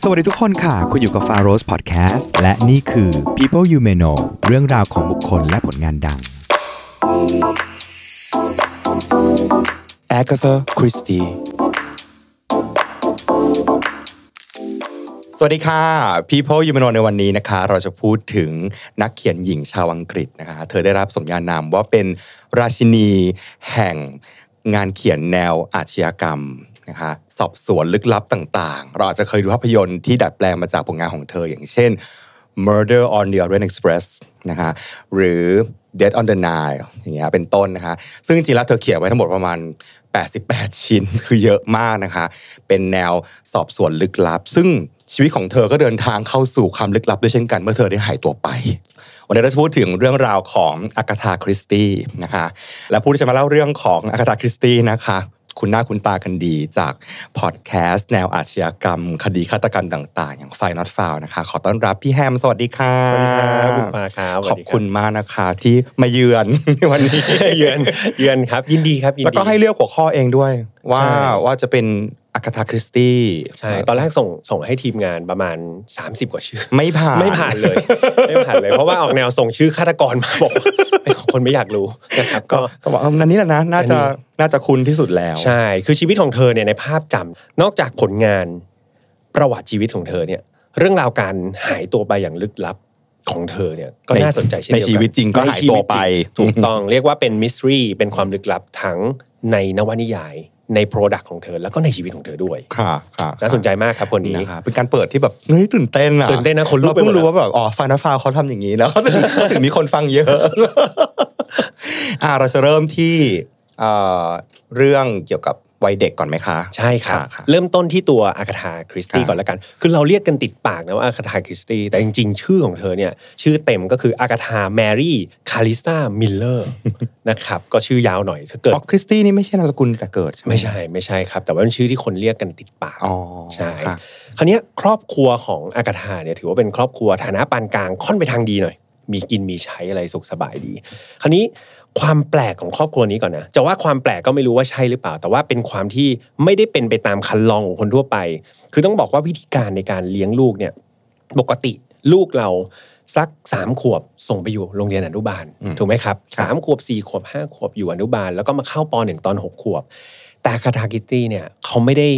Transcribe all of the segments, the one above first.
สวัสดีทุกคนค่ะ คุณอยู่กับ f a r o s Podcast และนี่คือ People You May Know เรื่องราวของบุคคลและผลงานดัง Agatha Christie สวัสดีค่ะ People You May Know ในวันนี้นะคะ เราจะพูดถึงนักเขียนหญิงชาวอังกฤษนะคะ เธอได้รับสมญานามว่าเป็นราชินีแห่งงานเขียนแนวอาชญากรรม นะคะสอบสวนลึกลับต่างๆ เราอาจจะเคยดูภาพยนตร์ที่ดัดแปลงมาจากผลงานของเธอ อย่างเช่น Murder on the Orient Express นะคะหรือ Dead on the Nile อย่างเงี้ยเป็นต้นนะคะซึ่งจริงๆแล้วเธอเขียนไว้ทั้งหมดประมาณ 88 ชิ้นคือเยอะมากนะคะเป็นแนวสอบสวนลึกลับ ซึ่งชีวิตของเธอก็เดินทางเข้าสู่ความลึกลับด้วยเช่นกันเมื่อเธอได้หายตัวไป วันนี้เราจะพูดถึงเรื่องราวของอากาธาคริสตี้นะคะและผู้ที่จะมาเล่าเรื่องของอากาธาคริสตี้นะคะ คุณหน้าคุณตากันดีจากพอดแคสต์แนวอาชญากรรม คดีฆาตกรรมต่าง ๆ อย่างไฟนอตฟาวนะคะ ขอต้อนรับพี่แฮม สวัสดีค่ะ สวัสดีครับคุณปาครับสขวัอสบดีรับคุณมากนะคะที่มาเยือนวันนี้เยือนเยือนครับ ยินดีครับยินดีแล้วก็ให้เลือกหัวข้อเองด้วย ว่าใช่ว่าจะเป็น อากาธาคริสตี้ใช่ตอนแรกส่งส่งให้ทีมงานประมาณ 30 กว่าชื่อ ไม่ผ่านไม่ผ่านเลย ไม่ผ่านเลย เพราะว่าออกแนวส่งชื่อฆาตกรมาบอกว่าคนไม่อยากรู้นะครับก็ก็ก็บอกว่าอันนี้แหละนะน่าจะอันนี้น่าจะคุ้นที่สุดแล้ว ใช่ คือชีวิตของเธอเนี่ยในภาพจำนอกจากผลงานประวัติชีวิตของเธอเนี่ย เรื่องราวการหายตัวไปอย่างลึกลับของเธอเนี่ยก็ในน่าสนใจเช่นเดียวกันในชีวิตจริงก็หายตัวไปในชีวิตจริงถูกต้องเรียกว่าเป็นมิส t รีเป็นความลึกลับทั้งในนวนิยาย ในโปรดักต์ของเธอแล้วก็ในชีวิตของเธอด้วยค่ะค่ะน่าสนใจมากครับคนนี้นะคะเป็นการเปิดที่แบบเฮ้ยตื่นเต้นอะตื่นเต้นนะคนลุกเราไปหมเพิ่ดงรู้แล้วว่าแบบอ๋อฟานาฟาวเขาทำอย่างนี้แล้วเขาถึงเขาถึงมีคนฟังเยอะอ่าเราจะเริ่มที่เอ่อเรื่องเกี่ยวกับ วัยเด็กก่อนไหมคะ ใช่ครับค่ะเริ่มต้นที่ตัวอากาธาคริสตี้ค่ะก่อนละกัน คือเราเรียกกันติดปากนะว่าอากาธาคริสตี้แต่จริงๆ ชื่อของเธอเนี่ยชื่อเต็มก็คืออากาธาแมรี่คลาริสซามิลเลอร์นะครับก็ชื่อยาวหน่อยถ้าเกิดอ๋อคริสตี้นี่ไม่ใช่นามสกุลแต่เกิดใช่ไหมไม่ใช่ไม่ใช่ครับ แต่ว่าเป็นชื่อที่คนเรียกกันติดปากอ๋อใช่ค่ะคราวเนี้ยครอบครัวของอากาธาเนี่ยถือว่าเป็นครอบครัวฐานะปานกลางค่อนไปทางดีหน่อยมีกินมีใช้อะไรสุขสบายดี คราวนี้ ความแปลกของครอบครัวนี้ก่อนนะจะว่าความแปลกก็ไม่รู้ว่าใช่หรือเปล่า แต่ว่าเป็นความที่ไม่ได้เป็นไปตามคันลองของคนทั่วไป คือต้องบอกว่าวิธีการในการเลี้ยงลูกเนี่ยปกติลูกเราสักสามขวบส่งไปอยู่โรงเรียนอนุบาลอืมถูกไหมครับครับสามขวบสี่ขวบห้าขวบอยู่อนุบาล แล้วก็มาเข้าปหนึ่งตอนหกขวบ แต่คาทากิตี้เนี่ยเขาไม่ได้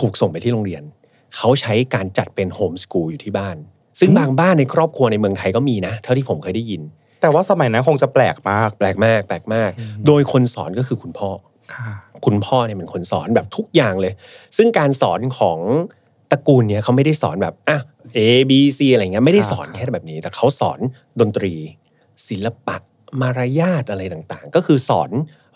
ถูกส่งไปที่โรงเรียน เขาใช้การจัดเป็นโฮมสกูลอยู่ที่บ้าน ซึ่งบางบ้านในครอบครัวในเมืองไทยก็มีนะ เท่าที่ผมเคยได้ยิน แต่ว่าสมัยนั้นคงจะแปลกมาก แปลกมากแปลกมาก โดยคนสอนก็คือคุณพ่อค่ะคุณพ่อเนี่ยเป็นคนสอนแบบทุกอย่างเลย ซึ่งการสอนของตระกูลเนี่ยเขาไม่ได้สอนแบบอะ A B C อะไรเงี้ยไม่ได้สอนแค่แบบนี้ แต่เขาสอนดนตรี ศิลปะมารยาทอะไรต่างๆ ก็คือสอน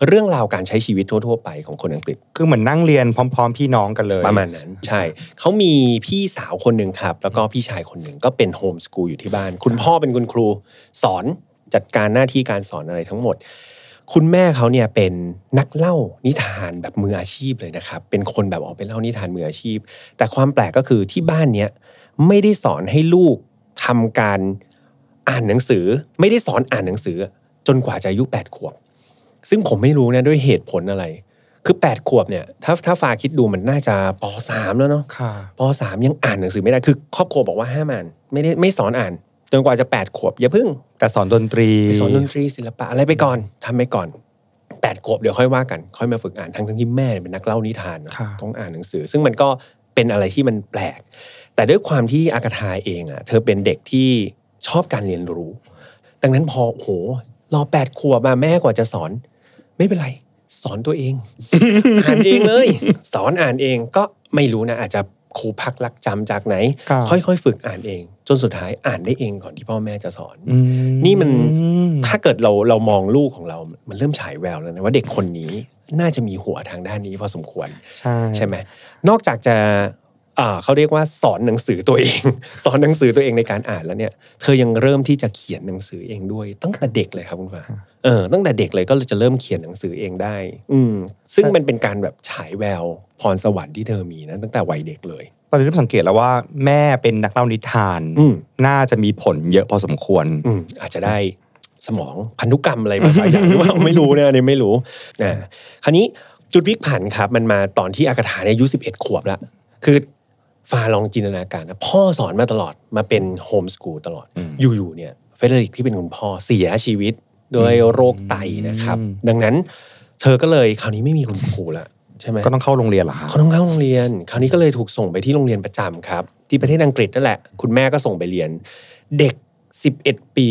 เรื่องราวการใช้ชีวิตทั่วๆไปของคนอังกฤษ คือเหมือนนั่งเรียนพร้อม ๆ พี่น้องกันเลยประมาณนั้น ใช่เขามีพี่สาวคนหนึ่งครับ แล้วก็พี่ชายคนหนึ่งก็เป็นโฮมสกูลอยู่ที่บ้าน คุณพ่อเป็นคุณครูสอน จัดการหน้าที่การสอนอะไรทั้งหมด คุณแม่เขาเนี่ยเป็นนักเล่านิทานแบบมืออาชีพเลยนะครับ เป็นคนแบบออกไปเล่านิทานมืออาชีพ แต่ความแปลกก็คือที่บ้านเนี้ยไม่ได้สอนให้ลูกทำการอ่านหนังสือ ไม่ได้สอนอ่านหนังสือ จนกว่าจะอายุแปดขวบ ซึ่งผมไม่รู้นะด้วยเหตุผลอะไรคือแปดขวบเนี่ยถ้าถ้าฟาคิดดูมันน่าจะปสามแล้วเนาะค่ะปสามยังอ่านหนังสือไม่ได้คือ ครอบครัวบอกว่าห้ามอ่าน ไม่ได้ไม่สอนอ่าน จนกว่าจะแปดขวบอย่าเพึ่ง แต่สอนดนตรีไปสอนดนตรีศิลปะอะไรไปก่อนทำไปก่อนแปดขวบเดี๋ยวค่อยว่ากัน ค่อยมาฝึกอ่านทั้งทั้งที่แม่เนี่ยเป็นนักเล่านิทานเนอะค่ะต้องอ่านหนังสือ ซึ่งมันก็เป็นอะไรที่มันแปลก แต่ด้วยความที่อากาธาเองอะ เธอเป็นเด็กที่ชอบการเรียนรู้ ดังนั้นพอโอ้โหรอแปดขวบมาแม่กว่าจะสอน ไม่เป็นไร สอนตัวเอง อ่านเองเลย สอนอ่านเองก็ไม่รู้นะอาจจะครูพักรักจำจากไหนครับค่อยๆ ฝึกอ่านเองจ นสุดท้ายอ่านได้เองก่อนที่พ่อแม่จะสอนอืนี่มันถ้าเกิดเราเรามองลูกของเรา มันเริ่มฉายแววแล้วนะว่าเด็กคนนี้น่าจะมีหัวทางด้านนี้พอสมควรใช่ใช่ไหมนอกจากจะอ่าเขาเรียกว่าสอนหนังสือตัวเอง สอนหนังสือตัวเองในการอ่านแล้วเนี่ย เธอยังเริ่มที่จะเขียนหนังสือเองด้วยตั้งแต่เด็กเลยครับคุณฟ้า เออตั้งแต่เด็กเลยก็จะเริ่มเขียนหนังสือเองได้ อืมซึ่งมันเป็นการแบบฉายแววพรสวรรค์ที่เธอมีนะตั้งแต่วัยเด็กเลย ตอนนี้เริ่มสังเกตแล้วว่าแม่เป็นนักเล่านิทานอืมน่าจะมีผลเยอะพอสมควร อืมอาจจะได้สมองพันธุกรรมอะไรบางอย่างหรือว่าไม่รู้นะอันนี่ไม่รู้นะคราวนี้จุดพลิกผันครับ มันมาตอนที่อากาธาเนี่ยอายุ11ขวบแล้วคือฟ้าลองจินตนาการนะพ่อสอนมาตลอดมาเป็นโฮมสกูลตลอดอืมอยู่ๆเนี่ยเฟเดริกที่เป็นคุณพ่อเสียชีวิต ด้วยโรคไตนะครับอืมดังนั้น เธอก็เลยคราวนี้ไม่มีคุณครูละใช่ไหมก็ต้องเข้าโรงเรียนเหรอคะเขาต้องเข้าโรงเรียน คราวนี้ก็เลยถูกส่งไปที่โรงเรียนประจำครับ ที่ประเทศอังกฤษนั่นแหละ คุณแม่ก็ส่งไปเรียน เด็ก 11 ปี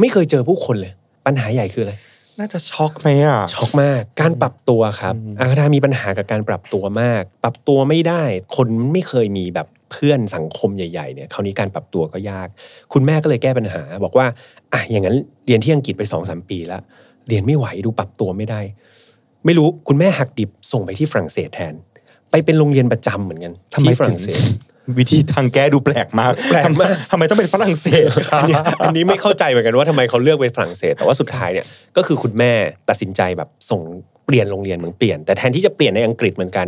ไม่เคยเจอผู้คนเลย ปัญหาใหญ่คืออะไรน่าจะช็อกไหมอะช็อกมาก การปรับตัวครับอืมอาคาทามีปัญหากับการปรับตัวมาก ปรับตัวไม่ได้ คนไม่เคยมีแบบเพื่อนสังคมใหญ่ๆเนี่ยคราวนี้การปรับตัวก็ยาก คุณแม่ก็เลยแก้ปัญหา บอกว่า อะอย่างนั้นเรียนที่อังกฤษไปสองสามปีแล้ว เรียนไม่ไหวดูปรับตัวไม่ได้ ไม่รู้คุณแม่หักดิบส่งไปที่ฝรั่งเศสแทน ไปเป็นโรงเรียนประจำเหมือนกันทำไมที่ฝถึรั่งงเศสวิธีทางแก้ดูแปลกมากแปลกมากทำไมต้องเป็นฝรั่งเศสคะอันนี้อันนี้ไม่เข้าใจเหมือนกันว่าทำไมเขาเลือกไปฝรั่งเศส แต่ว่าสุดท้ายเนี่ยก็คือคุณแม่ตัดสินใจแบบส่งเปลี่ยนโรงเรียนเหมือนเปลี่ยน แต่แทนที่จะเปลี่ยนในอังกฤษเหมือนกัน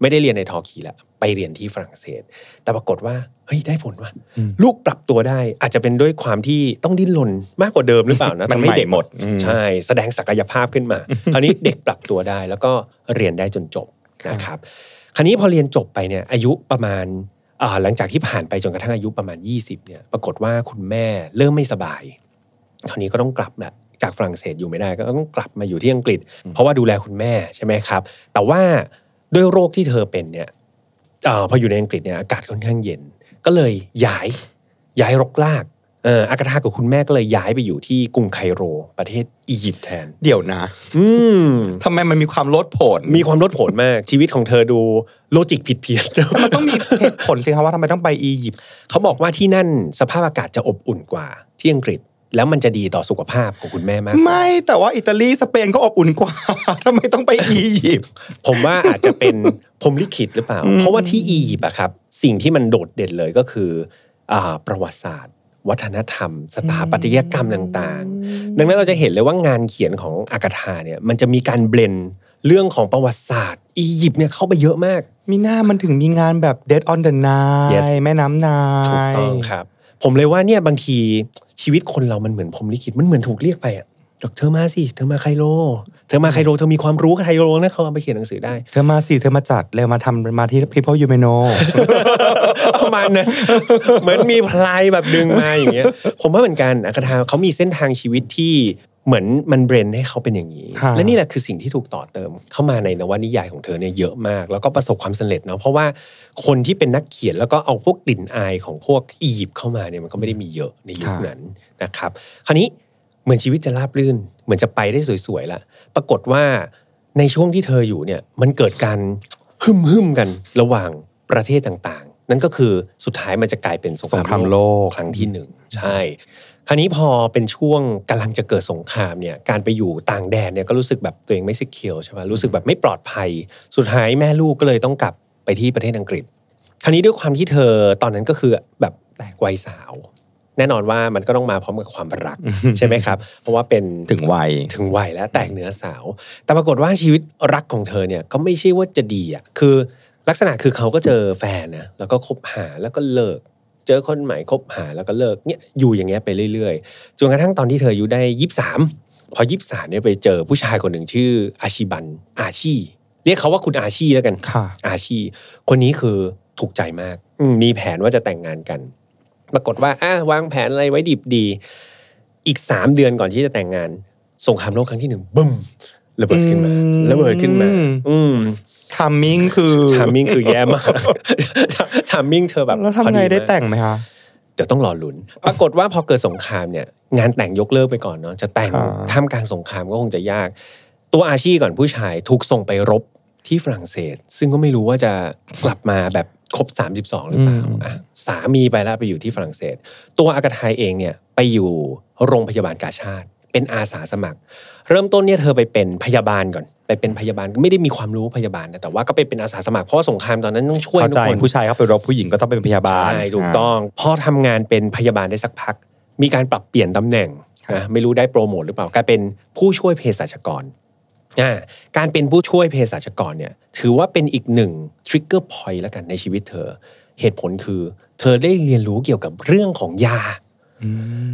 ไม่ได้เรียนในทอร์คีละไปเรียนที่ฝรั่งเศส แต่ปรากฏว่า เฮ้ยได้ผลว่ะอืมลูกปรับตัวได้อาจจะเป็นด้วยความที่ต้องดิ้นรนมากกว่าเดิมหรือเปล่านะมันทำให้เด็กใหม่หมดอืมใช่แสดงศักยภาพขึ้นมาคราวนี้เด็กปรับตัวได้แล้วก็เรียนได้จนจบนะครับคราวนี้พอเรียนจบไปเนี่ยอายุประมาณอ่าหลังจากที่ผ่านไปจนกระทั่งอายุประมาณ 20เนี่ยปรากฏว่าคุณแม่เริ่มไม่สบายคราวนี้ก็ต้องกลับแหละจากฝรั่งเศสอยู่ไม่ได้ก็ต้องกลับมาอยู่ที่อังกฤษ เพราะว่าดูแลคุณแม่ใช่ไหมครับ แต่ว่าด้วยโรคที่เธอเป็นเนี่ยอาพออยู่ในอังกฤษเนี่ยอากาศค่อนข้างเย็น ก็เลยย้ายย้ายรกลากเอ่ออากาธากับคุณแม่ก็เลยย้ายไปอยู่ที่กรุงไคโร ประเทศอียิปต์แทน เดี๋ยวนะ อืมทำไมมันมีความลดผล มีความลดผลมาก ชีวิตของเธอดูโลจิกผิดเพี้ยนแต่มันต้องมีเหตุผลสิครับว่าทำไมต้องไปอียิปต์เขาบอกว่าที่นั่นสภาพอากาศจะอบอุ่นกว่าที่อังกฤษ แล้วมันจะดีต่อสุขภาพของคุณแม่มากกว่าไม่แต่ว่าอิตาลีสเปนก็อบอุ่นกว่าทำไมต้องไปอียิปต์ผมว่าอาจจะเป็นพรหมลิขิตหรือเปล่าอืมเพราะว่าที่อียิปต์อะครับ สิ่งที่มันโดดเด่นเลยก็คืออ่าประวัติศาสตร์ วัฒนธรรม สถาปัตยกรรมต่างๆ ดังนั้นเราจะเห็นเลยว่างานเขียนของอากาธาเนี่ยมันจะมีการเบลนเรื่องของประวัติศาสตร์ อียิปต์เนี่ยเข้าไปเยอะมาก มีหน้ามันถึงมีงานแบบ Dead on the Nile Yes แม่น้ำนายถูกต้องครับ ผมเลยว่าเนี่ยบางทีชีวิตคนเรามันเหมือนพรหมลิขิตมันเหมือนถูกเรียกไปอะบอกเธอมาสิเธอมาไคโร เธอมาไคโรเธอมีความรู้กับไคโรนะเขาเอาไปเขียนหนังสือได้ เธอมาสิเธอมาจัดเร็วมาทำมาที่ People You May Know ประมาณนั้นเหมือนมีพลายแบบดึงมาอย่างเงี้ย ผมว่าเหมือนกันอากาธาเขามีเส้นทางชีวิตที่ เหมือนมันเบรนให้เขาเป็นอย่างนี้ค่ะและนี่แหละคือสิ่งที่ถูกต่อเติม เข้ามาในนวนิยายของเธอเนี่ยเยอะมาก แล้วก็ประสบความสำเร็จเนาะเพราะว่าคนที่เป็นนักเขียนแล้วก็เอาพวกกลิ่นอายของพวกอียิปต์เข้ามาเนี่ยมันก็ไม่ได้มีเยอะในยุคนั้นนะครับ คราวนี้เหมือนชีวิตจะราบรื่น เหมือนจะไปได้สวยๆละปรากฏว่าในช่วงที่เธออยู่เนี่ยมันเกิดการฮึมฮึมๆกันระหว่างประเทศต่างๆ นั่นก็คือสุดท้ายมันจะกลายเป็นสงสงครามโลกครั้งที่หนึ่งใช่ คราวนี้พอเป็นช่วงกำลังจะเกิดสงครามเนี่ยการไปอยู่ต่างแดนเนี่ยก็รู้สึกแบบตัวเองไม่สิเคียวใช่ไหมรู้สึกแบบไม่ปลอดภัย สุดท้ายแม่ลูกก็เลยต้องกลับไปที่ประเทศอังกฤษ คราวนี้ด้วยความที่เธอตอนนั้นก็คือแบบแตกวัยสาว แน่นอนว่ามันก็ต้องมาพร้อมกับความรักใช่ไหมครับ เพราะว่าเป็นถึงวัยถึงวัยแล้วแตกเนื้อสาว แต่ปรากฏว่าชีวิตรักของเธอเนี่ยก็ไม่ใช่ว่าจะดีอะคือลักษณะคือเขาก็เจอแฟนนะแล้วก็คบหาแล้วก็เลิก เจอคนใหม่คบหาแล้วก็เลิกเนี่ยอยู่อย่างเงี้ยไปเรื่อยๆจนกระทั่งตอนที่เธออายุได้ยี่สามพอยี่สามเนี่ยไปเจอผู้ชายคนหนึ่งชื่ออาชิบันอาชีเรียกเขาว่าคุณอาชีแล้วกันค่ะอาชีคนนี้คือถูกใจมากอืมมีแผนว่าจะแต่งงานกัน ปรากฏว่าอะวางแผนอะไรไว้ดิบดี อีกสามเดือนก่อนที่จะแต่งงานสงครามโลกครั้งที่หนึ่งบึ้มระเบิดขึ้นมาอืมระเบิดขึ้นมา อืม timing คือ timing คือแย่มาก timing เธอแบบแล้วพอทำไงได้มากแต่งไหมคะเดี๋ยวต้องรอลุ้น ปรากฏว่าพอเกิดสงครามเนี่ย งานแต่งยกเลิกไปก่อนเนาะจะแต่งอ่าท่ามกลางสงครามก็คงจะยาก ตัวอาชีก่อนผู้ชายถูกส่งไปรบที่ฝรั่งเศส ซึ่งก็ไม่รู้ว่าจะกลับมาแบบครบ 32 หรือเปล่าอะสามีไปแล้วไปอยู่ที่ฝรั่งเศส ตัวอากาธาเองเนี่ยไปอยู่โรงพยาบาลกาชาติ เป็นอาสาสมัคร เริ่มต้นเนี่ยเธอไปเป็นพยาบาลก่อน ไปเป็นพยาบาลไม่ได้มีความรู้พยาบาลนะแต่ว่าก็ไปเป็นอาสาสมัครเพราะว่าสงครามตอนนั้นต้องช่วยเข้าใจทุกคนผู้ชายเขาไปรบผู้หญิงก็ต้องเป็นพยาบาลใช่ถูกต้องพอทำงานเป็นพยาบาลได้สักพัก มีการปรับเปลี่ยนตำแหน่งครับนะไม่รู้ได้โปรโมทหรือเปล่ากลายเป็นผู้ช่วยเภสัชกรอ่าการเป็นผู้ช่วยเภสัชกรเนี่ยถือว่าเป็นอีกหนึ่ง trigger point แล้วกันในชีวิตเธอ เหตุผลคือ เธอได้เรียนรู้เกี่ยวกับเรื่องของยาอื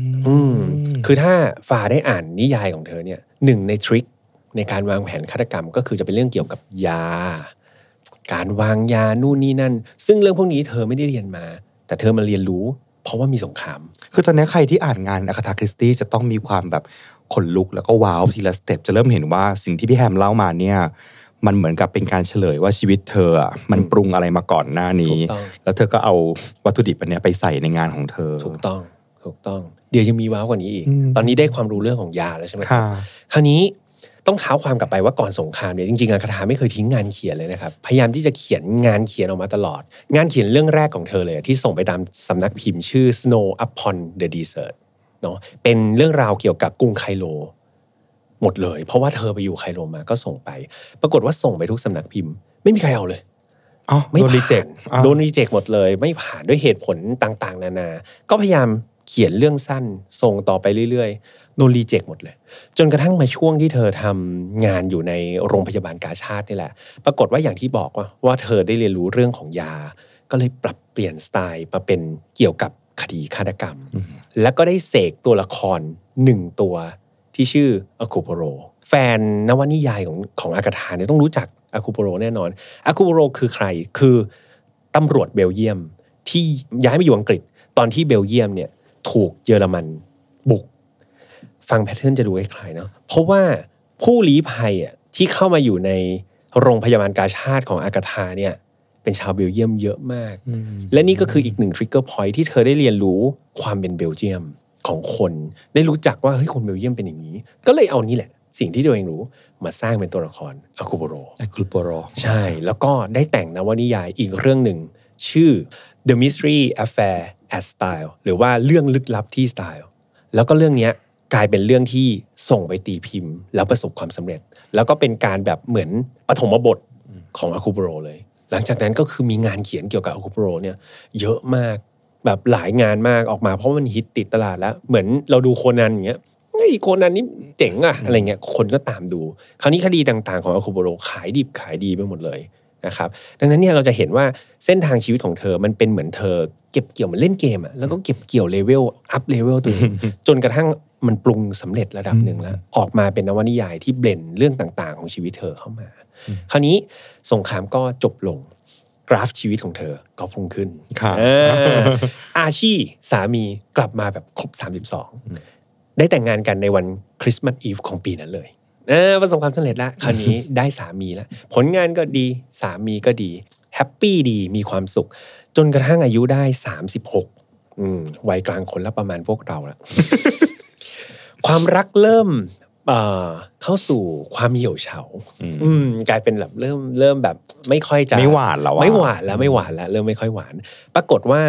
มอืมคือถ้าฝ่าได้อ่านนิยายของเธอเนี่ยหนึ่งในทริค ในการวางแผนฆาตกรรมก็คือจะเป็นเรื่องเกี่ยวกับยา การวางยานู่นนี่นั่น ซึ่งเรื่องพวกนี้เธอไม่ได้เรียนมา แต่เธอมาเรียนรู้ เพราะว่ามีสงคราม คือตอนนี้ใครที่อ่านงานอ g าธาคริสตี้จะต้องมีความแบบขนลุกแล้วก็ว้าวทีละสเต็ปจะเริ่มเห็นว่าสิ่งที่พี่แฮมเล่ามาเนี่ยมันเหมือนกับเป็นการเฉลยว่าชีวิตเธออะมันปรุงอะไรมาก่อนหน้านี้ถูกต้องแล้วเธอก็เอาวัตถุดิบอันเนี้ยไปใส่ในงานของเธอ ถูกต้อง ถูกต้อง เดี๋ยวยังมีว้าวกว่านี้อีกอืมตอนนี้ได้ความรู้เรื่องของยาแล้วใช่ไหมครับค่ะคราวนี้ ต้องเท้าความกลับไปว่าก่อนสงครามเนี่ยจริงๆอะคาถาไม่เคยทิ้งงานเขียนเลยนะครับพยายามที่จะเขียนงานเขียนออกมาตลอด งานเขียนเรื่องแรกของเธอเลยอะที่ส่งไปตามสำนักพิมพ์ชื่อ Snow Upon the Desert เนาะเป็นเรื่องราวเกี่ยวกับกรุงไคโล หมดเลย เพราะว่าเธอไปอยู่ไคโลมาก็ส่งไป ปรากฏว่าส่งไปทุกสำนักพิมพ์ ไม่มีใครเอาเลยอ๋อไม่โดนรีผ่านเจ็คโดนรีเจ็คหมดเลย ไม่ผ่านด้วยเหตุผลต่างๆ นานา ก็พยายามเขียนเรื่องสั้นส่งต่อไปเรื่อยๆ โดนรีเจ็คหมดเลย จนกระทั่งมาช่วงที่เธอทำงานอยู่ในโรงพยาบาลกาชาตินี่แหละ ปรากฏว่าอย่างที่บอกว่าว่าเธอได้เรียนรู้เรื่องของยา ก็เลยปรับเปลี่ยนสไตล์มาเป็นเกี่ยวกับคดีฆาตกรรม แล้วก็ได้เสกตัวละครหนึ่งตัวที่ชื่อแอร์คูลปัวโร แฟนนวนิยายของของอากาธาเนี่ยต้องรู้จักแอร์คูลปัวโรแน่นอนแอร์คูลปัวโรคือใครคือตำรวจเบลเยียมที่ย้ายมาอยู่อังกฤษ ตอนที่เบลเยียมเนี่ยถูกเยอรมันบุก ฟัง pattern จะดูคล้ายๆเนาะเพราะว่าผู้ลี้ภัยอะที่เข้ามาอยู่ในโรงพยาบาลกาชาติของอากาธาเนี่ยเป็นชาวเบลเยียมเยอะมาก และนี่ก็คืออีกหนึ่ง trigger point ที่เธอได้เรียนรู้ความเป็นเบลเยียมของคนได้รู้จักว่าเฮ้ยคนเบลเยียมเป็นอย่างนี้ ก็เลยเอานี่แหละ สิ่งที่ตัวเองรู้มาสร้างเป็นตัวละครอาคูโบโรไอ้กรุโปโรใช่ แล้วก็ได้แต่งนวนิยายอีกเรื่องหนึ่ง ชื่อ The Mystery Affair at Style หรือว่าเรื่องลึกลับที่ Style แล้วก็เรื่องเนี้ย กลายเป็นเรื่องที่ส่งไปตีพิมพ์ แล้วประสบความสำเร็จ แล้วก็เป็นการแบบเหมือนปฐมบทของอาคูโบโรเลย หลังจากนั้นก็คือมีงานเขียนเกี่ยวกับอาคูโบโรเนี่ยเยอะมากแบบหลายงานมากออกมาเพราะมันฮิตติดตลาดแล้ว เหมือนเราดูโคนันอย่างเงี้ยไอ้ยโคนันนี่เจ๋งอะอะไรเงี้ยคนก็ตามดู คราวนี้คดีต่างๆ ของแอร์คูลปัวโรขายดิบขายดีไปหมดเลยนะครับดังนั้นเนี่ยเราจะเห็นว่าเส้นทางชีวิตของเธอมันเป็นเหมือนเธอ เก็บเกี่ยวเหมือนเล่นเกมอะแล้วก็เก็บเกี่ยว level up level ตัวเองจนกระทั่ง มันปรุงสำเร็จระดับหนึ่งแล้ว ออกมาเป็นนวนิยายที่ blend เรื่องต่างๆ ของชีวิตเธอเข้ามา คราวนี้สงครามก็จบลง กราฟชีวิตของเธอก็พุ่งขึ้นครับอ่าอาชีสามีกลับมาแบบครบ 32 ได้แต่งงานกันในวันคริสต์มาสอีฟของปีนั้นเลยเออประสบความสำเร็จแล้วคราวนี้ได้สามีแล้วผลงานก็ดีสามีก็ดีแฮปปี้ดีมีความสุข จนกระทั่งอายุได้ 36อืมวัยกลางคนแล้วประมาณพวกเราแล้ว ความรักเริ่มเอ่อเข้าสู่ความเหี่ยวเฉาอืมกลายเป็นแบบเริ่มเริ่มแบบ ไม่ค่อยจะไม่หวานแล้วอะไม่หวานแล้วไม่หวานแล้วเริ่มไม่ค่อยหวาน ปรากฏว่า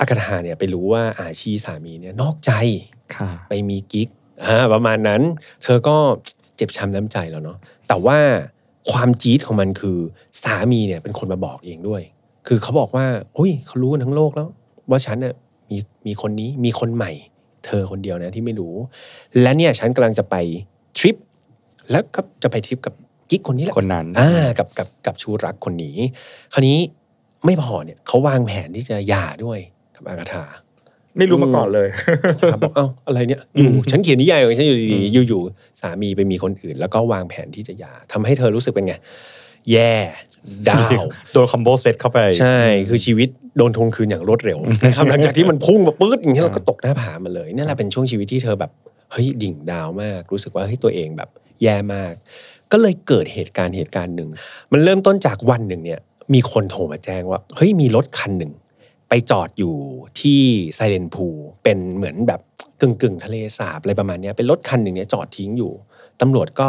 อากาธาเนี่ยไปรู้ว่าอาชีสามีเนี่ยนอกใจค่ะไปมีกิ๊กอ่าประมาณนั้น เธอก็เจ็บช้ำน้ำใจแล้วเนาะแต่ว่าความจี๊ดของมันคือสามีเนี่ยเป็นคนมาบอกเองด้วย คือเขาบอกว่าอุ้ยเขารู้กันทั้งโลกแล้ว ว่าฉันน่ะมีมีคนนี้มีคนใหม่ เธอคนเดียวนะที่ไม่รู้ และเนี่ยฉันกำลังจะไปทริปแล้วก็จะไปทริปกับกิ๊กคนนี้แหละคนนั้นอ่ากับกับกับชูรักคนนี้ คราวนี้ไม่พอเนี่ยเขาวางแผนที่จะหย่าด้วยกับอากาธาไม่รู้มาก่อนเลยครับบอกเอ้าอะไรเนี่ยอยู่ฉันเขียนนิยายของฉันอยู่ดีๆอยู่ๆสามีไปมีคนอื่น แล้วก็วางแผนที่จะหย่าทำให้เธอรู้สึกเป็นไง แย่ดาวโดนคอมโบเซตเข้าไปใช่ คือชีวิตโดนทวงคืนอย่างรวดเร็วนะครับหลังจากที่มันพุ่งมาปื๊ดอย่างนี้เราก็ตกหน้าผามาเลยนี่แหละเป็นช่วงชีวิตที่เธอแบบเฮ้ยดิ่งดาวมาก รู้สึกว่าเฮ้ยตัวเองแบบแย่มาก ก็เลยเกิดเหตุการณ์เหตุการณ์หนึ่งมันเริ่มต้นจากวันหนึ่งเนี่ย มีคนโทรมาแจ้งว่าเฮ้ยมีรถคันหนึ่งไปจอดอยู่ที่ไซเลนพูเป็นเหมือนแบบกึ่งกึ่งๆทะเลสาบอะไรประมาณเนี้ยเป็นรถคันหนึ่งเนี่ยจอดทิ้งอยู่ ตำรวจก็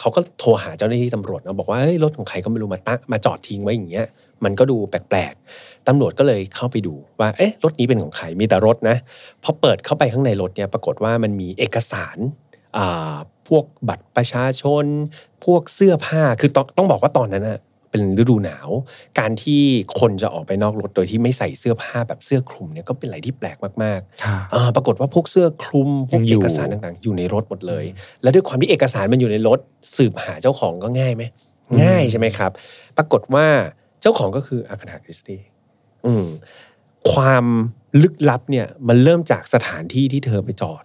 เขาก็โทรหาเจ้าหน้าที่ตำรวจนะบอกว่ารถของใครก็ไม่รู้มาตั้งมาจอดทิ้งไว้อย่างเงี้ยมันก็ดูแปลกๆตำรวจก็เลยเข้าไปดูว่าเอ๊ะรถนี้เป็นของใครมีแต่รถนะพอเปิดเข้าไปข้างในรถเนี่ยปรากฏว่ามันมีเอกสารพวกบัตรประชาชน พวกเสื้อผ้าคือต้องต้องบอกว่าตอนนั้นนะ เป็นฤดูหนาว การที่คนจะออกไปนอกรถโดยที่ไม่ใส่เสื้อผ้าแบบเสื้อคลุมเนี่ยก็เป็นอะไรที่แปลกมากๆค่ะอ่าปรากฏว่าพวกเสื้อคลุมพวยักงอยู่เอกสารต่างๆ อยู่ในรถหมดเลย และด้วยความที่เอกสารมันอยู่ในรถสืบหาเจ้าของก็ง่ายไหมง่ายใช่ไหมครับ ปรากฏว่าเจ้าของก็คืออาคาธาคริสตี้อืมความลึกลับเนี่ยมันเริ่มจากสถานที่ที่เธอไปจอด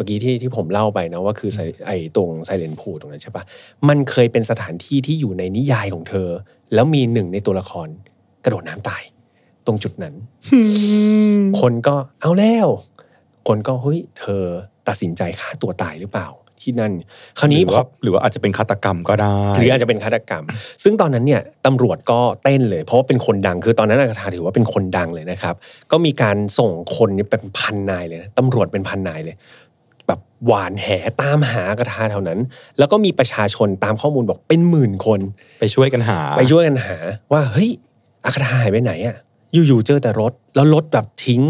มื่อกี้ที่ที่ผมเล่าไปนะว่าคือไซไอ้ตรงไซเลนพูตรงนั้นใช่ปะมันเคยเป็นสถานที่ที่อยู่ในนิยายของเธอ แล้วมีหนึ่งในตัวละครกระโดดน้ำตาย ตรงจุดนั้น คนก็เอาแล้ว คนก็เฮ้ยเธอตัดสินใจฆ่าตัวตายหรือเปล่า ที่นั่น คราวนี้หรือพอว่าหรือว่าอาจจะเป็นฆาตกรรมก็ได้ หรืออาจจะเป็นฆาตกรรม ซึ่งตอนนั้นเนี่ยตำรวจก็เต้นเลย เพราะว่าเป็นคนดังคือตอนนั้นอากาธาถือว่าเป็นคนดังเลยนะครับ ก็มีการส่งคนเนี่ยเป็นพันนายเลยนะตำรวจเป็นพันนายเลยแบบ หวานแหตามหาอากาธาเท่านั้น แล้วก็มีประชาชนตามข้อมูลบอกเป็นหมื่นคน ไปช่วยกันหา ไปช่วยกันหา ว่าเฮ้ยอากาธาหายไปไหนอะอยู่ๆเจอแต่รถ แล้วรถแบบทิ้ง